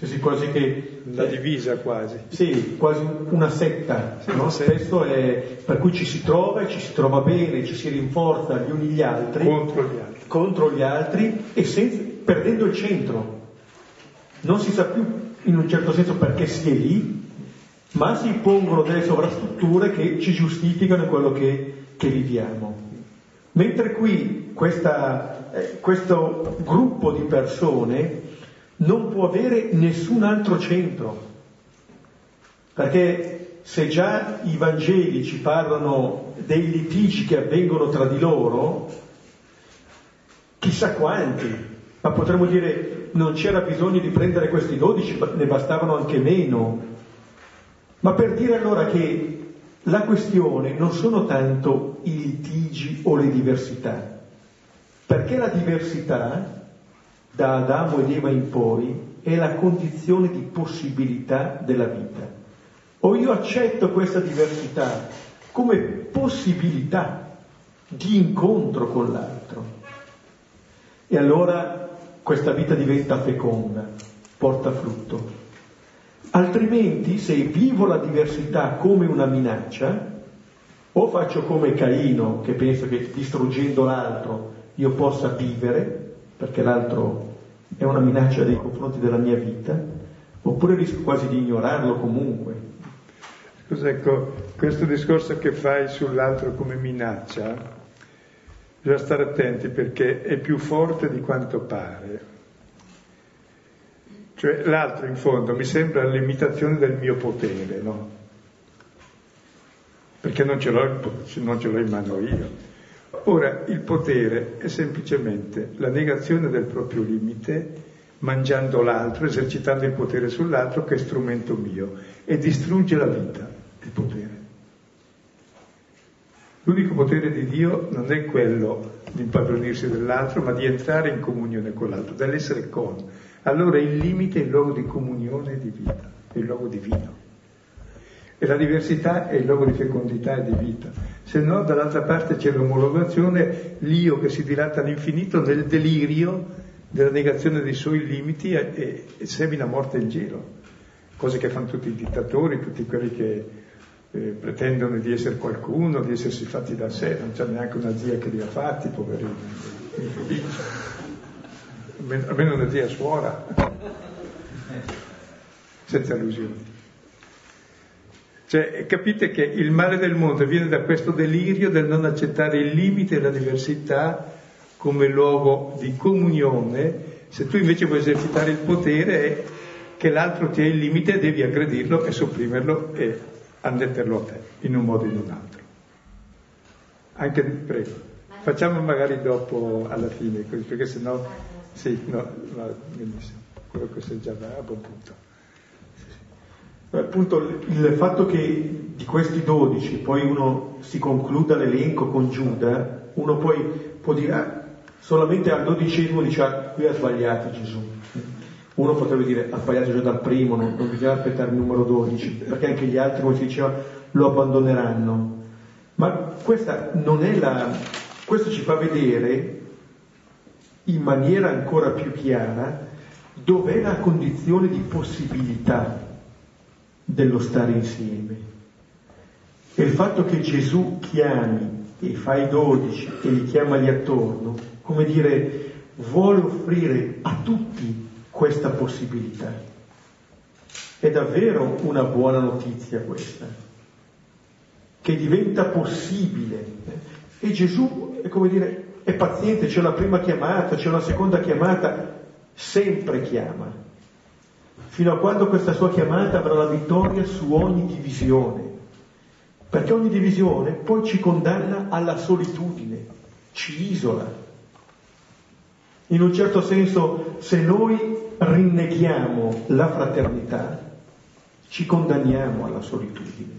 Sì, sì, quasi che... La divisa quasi. Sì, quasi una setta, sì, no? Spesso è, per cui ci si trova e ci si trova bene, ci si rinforza gli uni gli altri. Contro gli altri. Contro gli altri e senza, perdendo il centro. Non si sa più in un certo senso perché si è lì, ma si pongono delle sovrastrutture che ci giustificano quello che, che viviamo. Mentre qui questa, eh, questo gruppo di persone non può avere nessun altro centro, perché se già i Vangeli ci parlano dei litigi che avvengono tra di loro, chissà quanti, ma potremmo dire non c'era bisogno di prendere questi dodici, ne bastavano anche meno. Ma per dire allora che la questione non sono tanto i litigi o le diversità, perché la diversità da Adamo ed Eva in poi è la condizione di possibilità della vita. O io accetto questa diversità come possibilità di incontro con l'altro. E allora questa vita diventa feconda, porta frutto. Altrimenti, se vivo la diversità come una minaccia, o faccio come Caino, che pensa che distruggendo l'altro io possa vivere, perché l'altro è una minaccia nei confronti della mia vita, oppure rischio quasi di ignorarlo comunque. Scusa, ecco, questo discorso che fai sull'altro come minaccia, bisogna stare attenti perché è più forte di quanto pare. Cioè l'altro in fondo mi sembra l'imitazione del mio potere, no? Perché non ce, non ce l'ho in mano io. Ora, il potere è semplicemente la negazione del proprio limite, mangiando l'altro, esercitando il potere sull'altro che è strumento mio e distrugge la vita, il potere. L'unico potere di Dio non è quello di impadronirsi dell'altro, ma di entrare in comunione con l'altro, dell'essere con. Allora il limite è il luogo di comunione e di vita, è il luogo divino. E la diversità è il luogo di fecondità e di vita. Se no, dall'altra parte c'è l'omologazione, l'io che si dilata all'infinito nel delirio della negazione dei suoi limiti e, e, semina morte in giro. Cose che fanno tutti i dittatori, tutti quelli che eh, pretendono di essere qualcuno, di essersi fatti da sé, non c'è neanche una zia che li ha fatti, poverini, almeno una zia suora, senza illusioni. Cioè, capite che il male del mondo viene da questo delirio del non accettare il limite e la diversità come luogo di comunione, se tu invece vuoi esercitare il potere che l'altro ti ha il limite devi aggredirlo e sopprimerlo e annetterlo a te, in un modo o in un altro. Anche, prego, facciamo magari dopo alla fine, perché sennò sì, no, va benissimo. Quello che sei già a buon punto. Appunto il fatto che di questi dodici poi uno si concluda l'elenco con Giuda, uno poi può dire ah, solamente al dodicesimo dice ah, qui ha sbagliato Gesù. Uno potrebbe dire ha sbagliato già dal primo, non, non bisogna aspettare il numero 12, perché anche gli altri, come si diceva, lo abbandoneranno. Ma questa non è la... questo ci fa vedere in maniera ancora più chiara dov'è la condizione di possibilità dello stare insieme. E il fatto che Gesù chiami e fa i dodici e li chiama lì attorno, come dire, vuole offrire a tutti questa possibilità. È davvero una buona notizia questa, che diventa possibile. E Gesù, è come dire, è paziente, c'è una prima chiamata, c'è una seconda chiamata, sempre chiama, fino a quando questa sua chiamata avrà la vittoria su ogni divisione, perché ogni divisione poi ci condanna alla solitudine, ci isola. In un certo senso, se noi rinneghiamo la fraternità, ci condanniamo alla solitudine.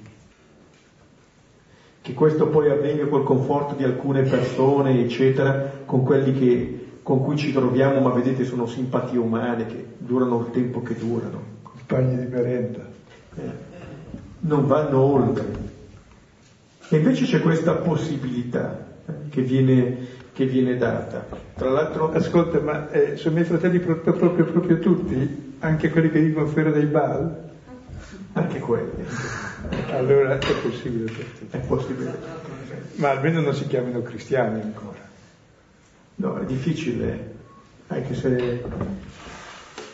Che questo poi avvenga col conforto di alcune persone, eccetera, con quelli che, con cui ci troviamo, ma vedete sono simpatie umane che durano il tempo che durano. Compagni di merenda. Eh, non vanno oltre. E invece c'è questa possibilità eh, che viene che viene data. Tra l'altro... Ascolta, ma eh, sono i miei fratelli proprio, proprio, proprio tutti? Anche quelli che vivono fuori dai bar? Anche quelli. Allora è possibile È possibile. Ma almeno non si chiamano cristiani ancora. No, è difficile, anche se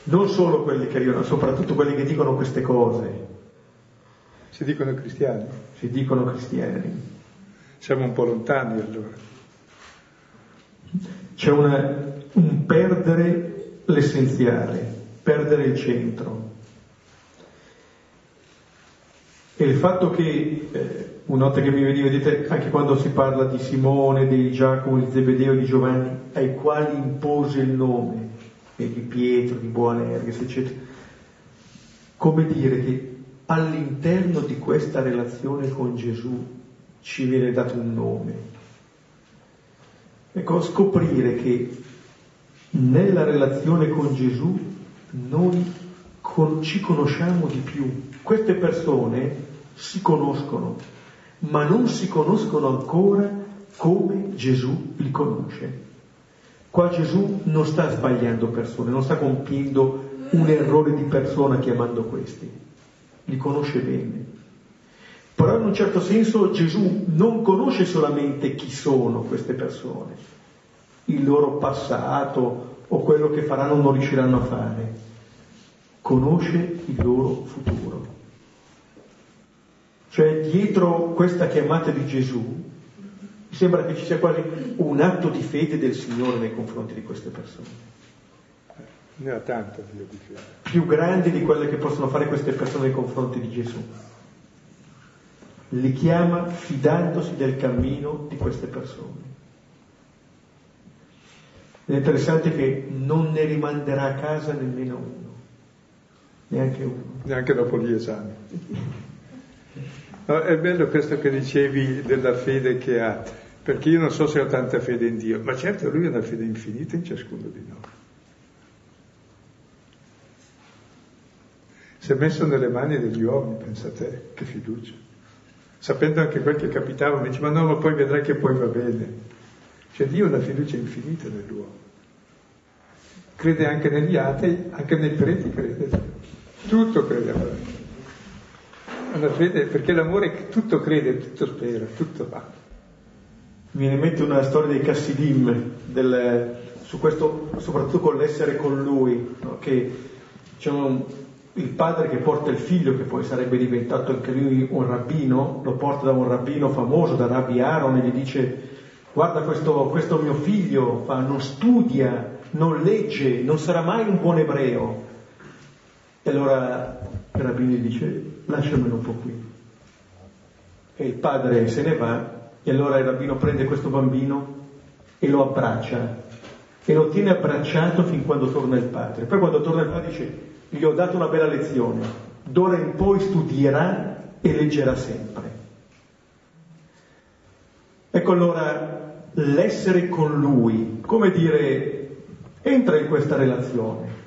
non solo quelli che arrivano, soprattutto quelli che dicono queste cose. Si dicono cristiani? Si dicono cristiani. Siamo un po' lontani allora. C'è una, un perdere l'essenziale, perdere il centro. E il fatto che, eh, una volta che mi veniva, vedete, anche quando si parla di Simone, di Giacomo, di Zebedeo, di Giovanni, ai quali impose il nome, e di Pietro, di Boanerges, eccetera, come dire che all'interno di questa relazione con Gesù ci viene dato un nome, Ecco, scoprire che nella relazione con Gesù noi con, ci conosciamo di più. Queste persone si conoscono, ma non si conoscono ancora come Gesù li conosce. Qua Gesù non sta sbagliando persone, non sta compiendo un errore di persona chiamando questi, li conosce bene. Però in un certo senso Gesù non conosce solamente chi sono queste persone, il loro passato o quello che faranno o non riusciranno a fare, conosce il loro futuro. Cioè dietro questa chiamata di Gesù mi sembra che ci sia quasi un atto di fede del Signore nei confronti di queste persone. Ne ha tanto Dio di fede. Più grande di quelle che possono fare queste persone nei confronti di Gesù li chiama fidandosi del cammino di queste persone. Ed è interessante che non ne rimanderà a casa nemmeno uno, neanche uno. Neanche dopo gli esami. <laughs> No, è bello questo che dicevi della fede che ha, perché io non so se ho tanta fede in Dio, ma certo lui ha una fede infinita in ciascuno di noi. Si è messo nelle mani degli uomini, pensa a te, che fiducia sapendo anche quel che capitava, mi dice ma no, ma poi vedrai che poi va bene. Cioè Dio ha una fiducia infinita nell'uomo. Crede anche negli atei, anche nei preti crede. Tutto crede a me. Una fede, perché l'amore tutto crede, tutto spera, tutto va. Mi viene in mente una storia dei Cassidim, del, su questo, soprattutto con l'essere con lui, no? che diciamo, il padre che porta il figlio, che poi sarebbe diventato anche lui un rabbino, lo porta da un rabbino famoso, da Rabbi Aaron, e gli dice guarda questo, questo mio figlio fa, non studia, non legge, non sarà mai un buon ebreo. E allora il rabbino gli dice lasciamelo un po' qui. E il padre se ne va e allora il rabbino prende questo bambino e lo abbraccia e lo tiene abbracciato fin quando torna il padre. Poi quando torna il padre dice gli ho dato una bella lezione, d'ora in poi studierà e leggerà sempre. Ecco allora l'essere con lui, come dire, entra in questa relazione.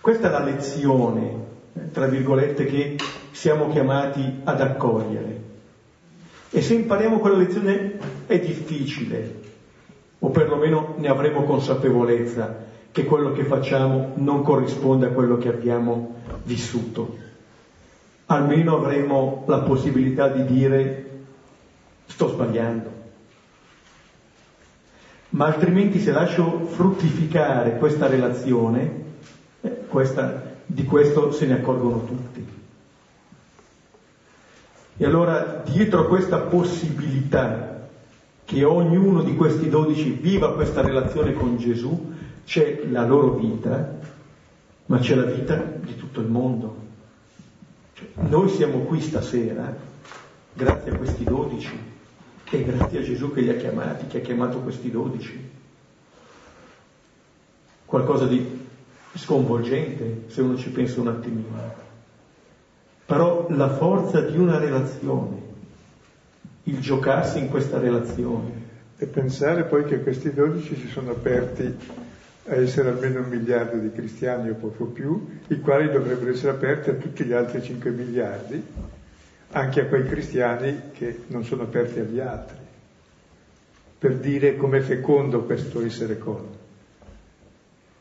Questa è la lezione, tra virgolette, che siamo chiamati ad accogliere. E se impariamo quella lezione è difficile, o perlomeno ne avremo consapevolezza, che quello che facciamo non corrisponde a quello che abbiamo vissuto. Almeno avremo la possibilità di dire sto sbagliando. Ma altrimenti se lascio fruttificare questa relazione, eh, questa, di questo se ne accorgono tutti. E allora dietro a questa possibilità che ognuno di questi dodici viva questa relazione con Gesù, c'è la loro vita, ma c'è la vita di tutto il mondo. Cioè, noi siamo qui stasera grazie a questi dodici e grazie a Gesù che li ha chiamati, che ha chiamato questi dodici. Qualcosa di sconvolgente se uno ci pensa un attimino. Però la forza di una relazione, il giocarsi in questa relazione. E pensare poi che questi dodici si sono aperti a essere almeno un miliardo di cristiani o poco più, i quali dovrebbero essere aperti a tutti gli altri 5 miliardi, anche a quei cristiani che non sono aperti agli altri, per dire com'è fecondo questo essere con.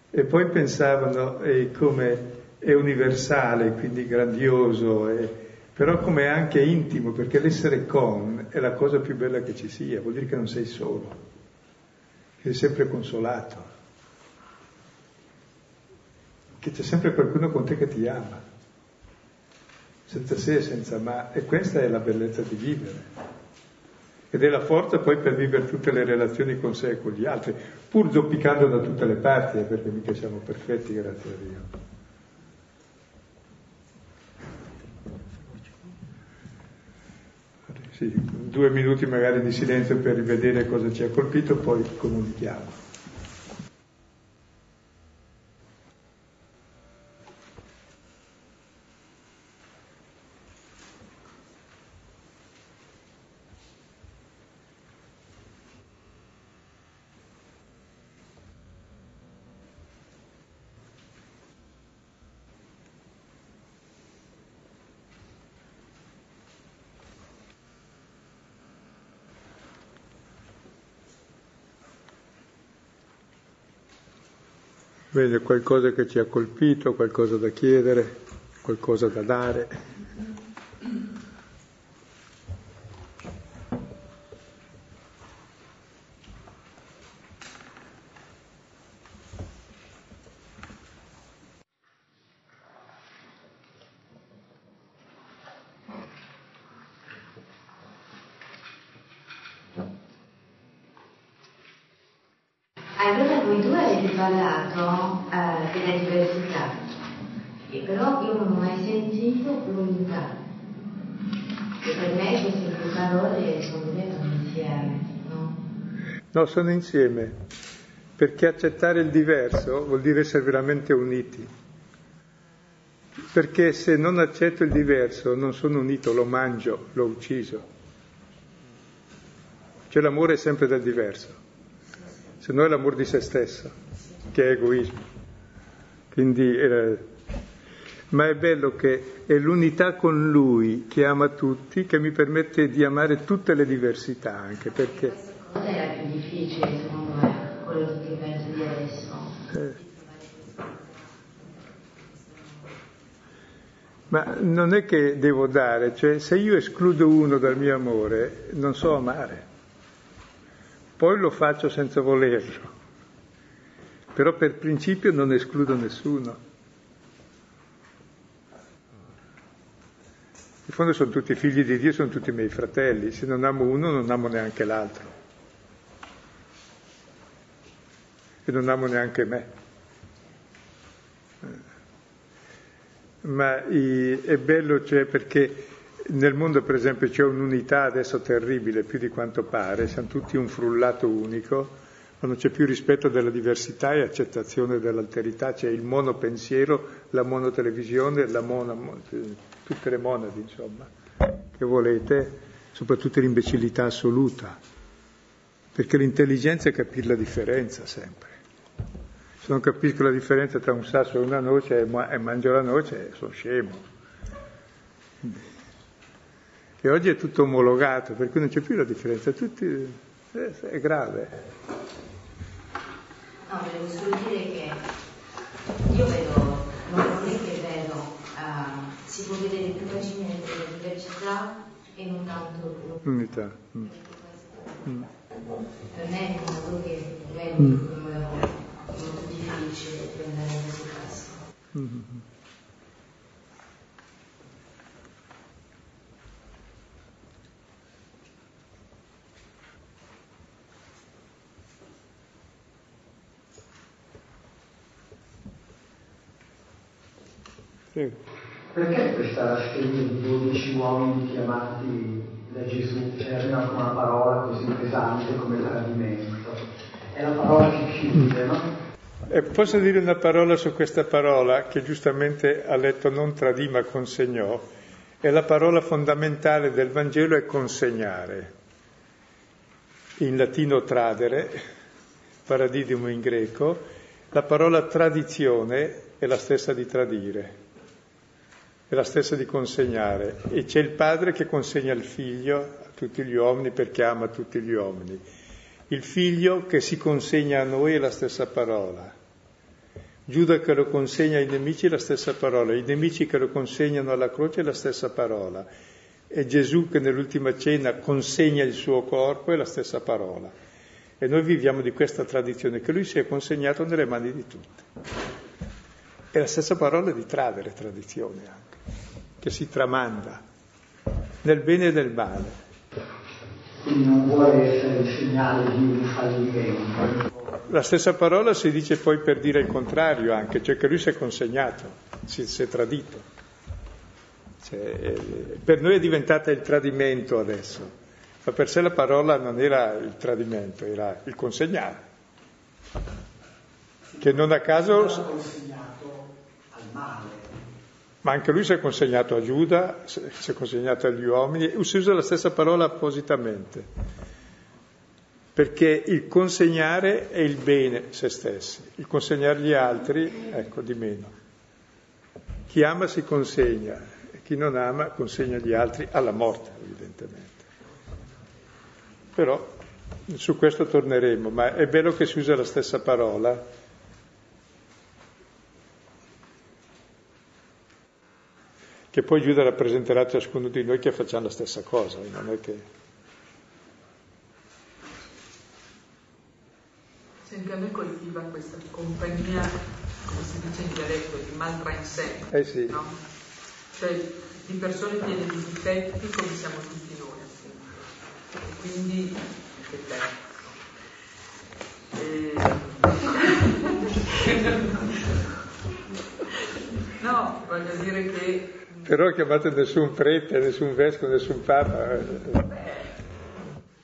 E poi pensavano eh, come è universale, quindi grandioso, eh, però come è anche intimo, perché l'essere con è la cosa più bella che ci sia, vuol dire che non sei solo, che sei sempre consolato che c'è sempre qualcuno con te che ti ama, senza se e senza ma, e questa è la bellezza di vivere. Ed è la forza poi per vivere tutte le relazioni con sé e con gli altri, pur zoppicando da tutte le parti, eh, perché mica siamo perfetti, grazie a Dio. Sì, due minuti magari di silenzio per rivedere cosa ci ha colpito, poi comunichiamo. Bene, qualcosa che ci ha colpito, qualcosa da chiedere, qualcosa da dare. Sono insieme, perché accettare il diverso vuol dire essere veramente uniti. Perché se non accetto il diverso non sono unito, lo mangio, l'ho ucciso. Cioè l'amore è sempre del diverso, se no è l'amore di se stesso, che è egoismo. Quindi, eh, ma è bello che è l'unità con lui che ama tutti che mi permette di amare tutte le diversità anche perché difficile secondo me, quello che penso di adesso? Eh. Ma non è che devo dare, cioè se io escludo uno dal mio amore, non so amare. Poi lo faccio senza volerlo. Però per principio non escludo nessuno. In fondo sono tutti figli di Dio, sono tutti miei fratelli. Se non amo uno, non amo neanche l'altro. E non amo neanche me. Ma è bello cioè perché nel mondo per esempio c'è un'unità adesso terribile, più di quanto pare, siamo tutti un frullato unico, ma non c'è più rispetto della diversità e accettazione dell'alterità, c'è il monopensiero, la monotelevisione, la mono, tutte le monadi insomma, che volete, soprattutto l'imbecillità assoluta, perché l'intelligenza è capire la differenza sempre. Se non capisco la differenza tra un sasso e una noce e mangio la noce, sono scemo. E oggi è tutto omologato, per cui non c'è più la differenza, tutti, è, grave. No, volevo solo dire che io vedo, non è che vedo, uh, si può vedere più facilmente la diversità e non tanto l'unità. Mm. Mm. Per me è un modo che è mm. molto difficile prendere in questo caso. Mm-hmm. Sì. Perché questa rassegna di 12 uomini chiamati da Gesù termina con una parola così pesante come tradimento? È la parola che chiude, no? Eh, posso dire una parola su questa parola che giustamente ha letto non tradì ma consegnò? È la parola fondamentale del Vangelo è consegnare. In latino tradere, paradidium in greco, la parola tradizione è la stessa di tradire è la stessa di consegnare e c'è il padre che consegna il figlio a tutti gli uomini perché ama tutti gli uomini. Il figlio che si consegna a noi è la stessa parola. Giuda che lo consegna ai nemici è la stessa parola, i nemici che lo consegnano alla croce è la stessa parola. E Gesù che nell'ultima cena consegna il suo corpo è la stessa parola. E noi viviamo di questa tradizione, che lui si è consegnato nelle mani di tutti. È la stessa parola di tradere tradizione anche che si tramanda nel bene e nel male. Quindi non vuole essere il segnale di un fallimento. La stessa parola si dice poi per dire il contrario anche, cioè che lui si è consegnato, si, si è tradito. Cioè, per noi è diventata il tradimento adesso, ma per sé la parola non era il tradimento, era il consegnare. Che non a caso... consegnato al male ma anche lui si è consegnato a Giuda, si è consegnato agli uomini, si usa la stessa parola appositamente, perché il consegnare è il bene se stessi, il consegnare gli altri, ecco, di meno. Chi ama si consegna, e chi non ama consegna gli altri alla morte, evidentemente. Però su questo torneremo, ma è bello che si usa la stessa parola che poi Giuda rappresenterà ciascuno di noi che facciamo la stessa cosa, non è che... Senti, a me coltiva questa compagnia, come si dice in dialetto, di maltrainsen, eh sì. no? Cioè di persone piene di difetti come siamo tutti noi, appunto. E quindi, che te. E... <laughs> no, voglio dire che però chiamate nessun prete, nessun vescovo, nessun papa.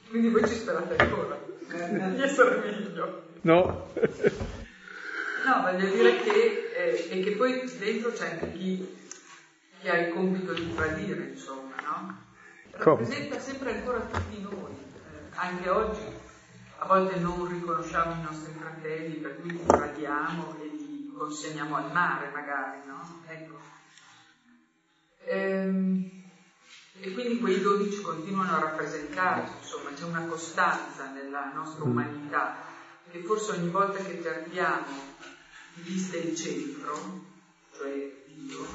Quindi voi ci sperate ancora di essere meglio? No. no, voglio dire che, eh, e che poi dentro c'è anche chi, chi, ha il compito di tradire, insomma, no? Rappresenta sempre ancora tutti noi, eh, anche oggi. A volte non riconosciamo i nostri fratelli, per cui li tradiamo e li consegniamo al mare, magari, no? Ecco. Ehm, e quindi quei dodici continuano a rappresentarci, insomma, c'è una costanza nella nostra mm. umanità, che forse ogni volta che perdiamo di vista il centro, cioè Dio,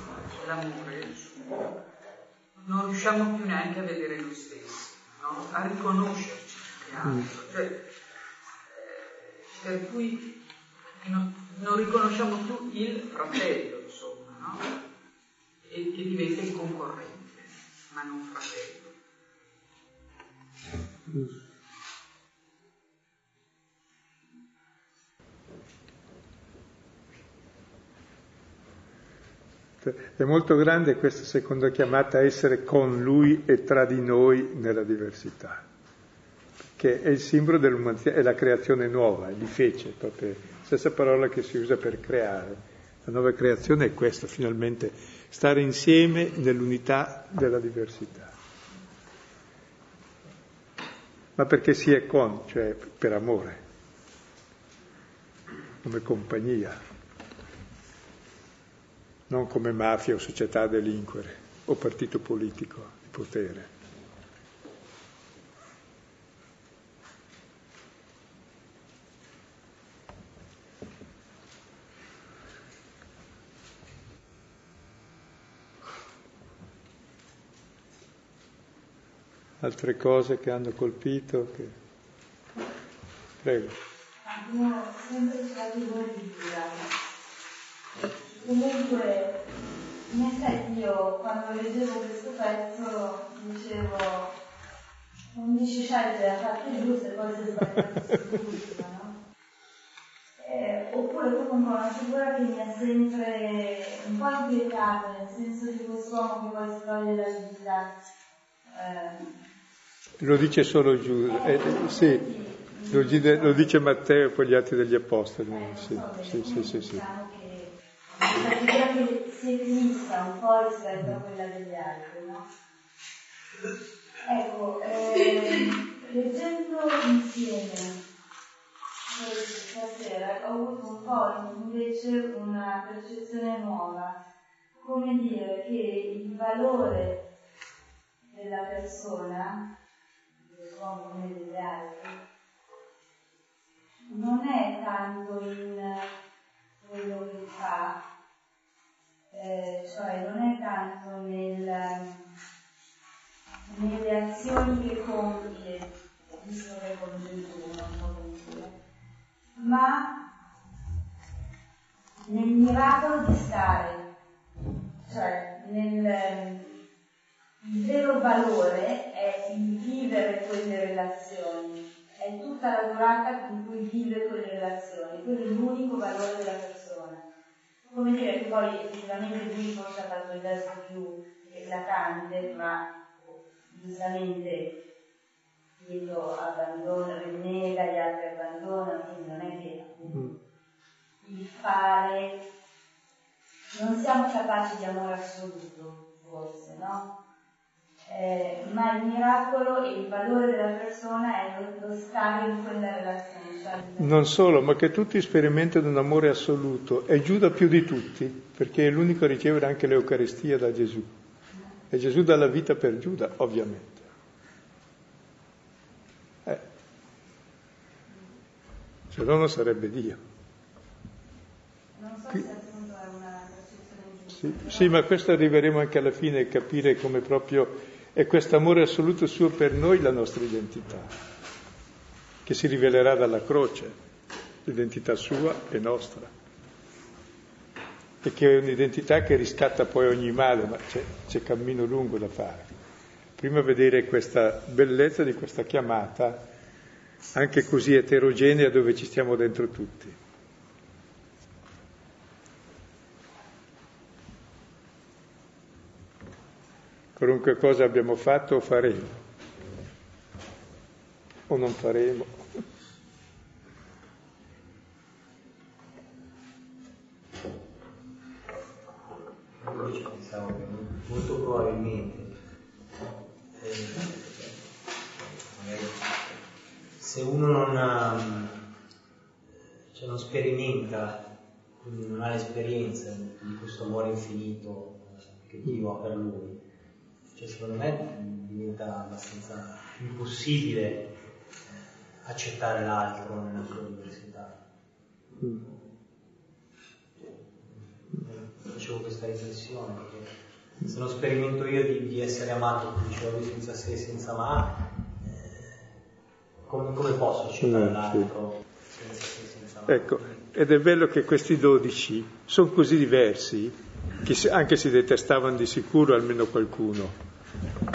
l'amore, non riusciamo più neanche a vedere noi stessi, no? a riconoscerci più che altro. Mm. Cioè, eh, per cui no, non riconosciamo più il fratello, insomma, no? E che diventa il concorrente, ma non fratello. È molto grande questa seconda chiamata a essere con lui e tra di noi nella diversità, che è il simbolo dell'umanità, è la creazione nuova, di fece, proprio stessa parola che si usa per creare. La nuova creazione è questa, finalmente stare insieme nell'unità della diversità. Ma perché si è con, cioè per amore, come compagnia, non come mafia o società delinquere o partito politico di potere. Altre cose che hanno colpito. Che... Prego. Abbiamo sempre stato di Comunque, in effetti io quando leggevo questo pezzo dicevo non dici scelte a fatte giuste, poi si sbagliate no? Eh, oppure comunque una figura che mi ha sempre un po' inquietata, nel senso di quest'uomo che poi si toglie la vita. Eh. Lo dice solo Giuda, eh, sì, lo, lo, dice Matteo e poi gli altri degli Apostoli. Sì, sì, sì, sì, sì. Diciamo che si eclissa un po' rispetto a quella degli altri, no? Ecco, eh, leggendo insieme stasera ho avuto un po' invece una percezione nuova, come dire che il valore della persona, dell'uomo come degli altri, non è tanto in quello che fa, eh, cioè non è tanto nel nelle azioni che compie, visto che come dire, ma nel miracolo di stare, cioè nel, il vero valore è il vivere quelle relazioni, è tutta la durata con cui vive quelle relazioni, quello è l'unico valore della persona. Come dire che poi effettivamente lui forse ha fatto il verso più eclatante, ma giustamente Pietro abbandona, rinnega, gli altri abbandonano, quindi non è che mm. il fare, non siamo capaci di amore assoluto, forse, no? Eh, ma il miracolo e il valore della persona è lo, lo stare in quella relazione. Cioè non solo, ma che tutti sperimentano un amore assoluto. E Giuda più di tutti, perché è l'unico a ricevere anche l'Eucaristia da Gesù. E Gesù dà la vita per Giuda, ovviamente. Eh. Se no non sarebbe Dio. Non so Qui... se appunto è una sì, sì, ma questo arriveremo anche alla fine a capire come proprio è questo amore assoluto suo per noi la nostra identità, che si rivelerà dalla croce, l'identità sua e nostra e che è un'identità che riscatta poi ogni male, ma c'è, c'è cammino lungo da fare. Prima vedere questa bellezza di questa chiamata, anche così eterogenea dove ci stiamo dentro tutti. Qualunque cosa abbiamo fatto o faremo, o non faremo. quello ci pensavo molto probabilmente eh, se uno non, ha, cioè non sperimenta, non ha l'esperienza di questo amore infinito che Dio ha per lui, cioè secondo me diventa abbastanza impossibile eh, accettare l'altro nella sua diversità. Mm facevo questa riflessione, perché se non sperimento io di, di essere amato, come dicevo senza se, senza ma, eh, come, come, posso accettare l'altro senza se, senza ma? Ecco, ed è bello che questi dodici sono così diversi che anche si detestavano di sicuro almeno qualcuno.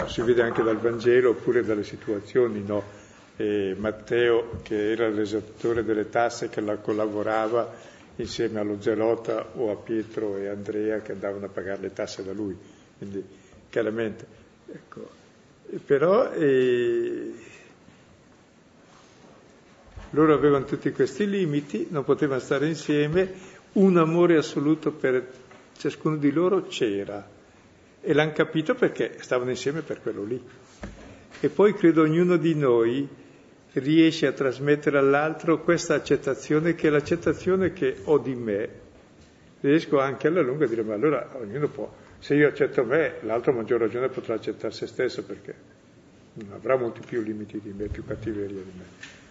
Si vede anche dal Vangelo oppure dalle situazioni, no? E Matteo, che era l'esattore delle tasse, che la collaborava, insieme allo Zelota o a Pietro e Andrea che andavano a pagare le tasse da lui, quindi chiaramente. Ecco. Però eh, loro avevano tutti questi limiti, non potevano stare insieme, un amore assoluto per ciascuno di loro c'era e l'hanno capito perché stavano insieme per quello lì. E poi credo ognuno di noi riesce a trasmettere all'altro questa accettazione che è l'accettazione che ho di me. Riesco anche alla lunga a dire, ma allora ognuno può, se io accetto me, l'altro a maggior ragione potrà accettare se stesso perché non avrà molti più limiti di me, più cattiveria di me.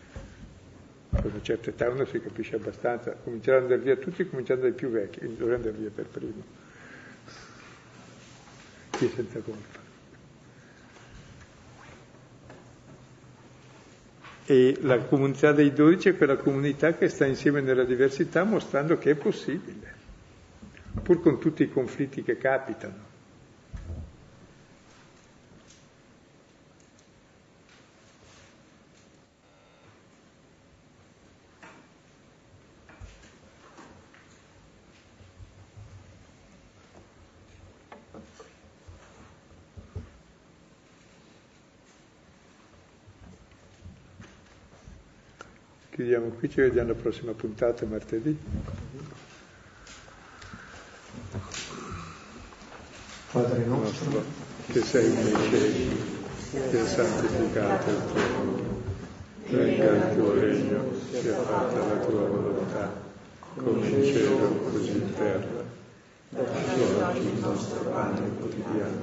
A una certa età uno si capisce abbastanza, comincerà ad andare via tutti, cominciando dai più vecchi, dovrei andare via per primo. Chi è senza colpa. E la comunità dei dodici è quella comunità che sta insieme nella diversità mostrando che è possibile, pur con tutti i conflitti che capitano. Chiudiamo qui, ci vediamo alla prossima puntata martedì. Padre nostro, che sei nei cieli, sia santificato il tuo nome, venga il tuo regno, sia fatta la tua volontà, come in cielo così in terra. Dacci oggi il nostro pane quotidiano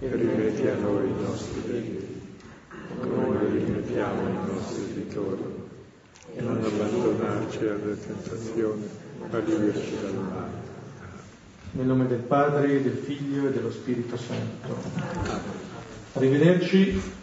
e rimetti a noi i nostri debiti, come noi rimettiamo i nostri debitori e non abbandonarci alle tentazioni, ma liberci dal male. Nel nome del Padre, del Figlio e dello Spirito Santo. Arrivederci.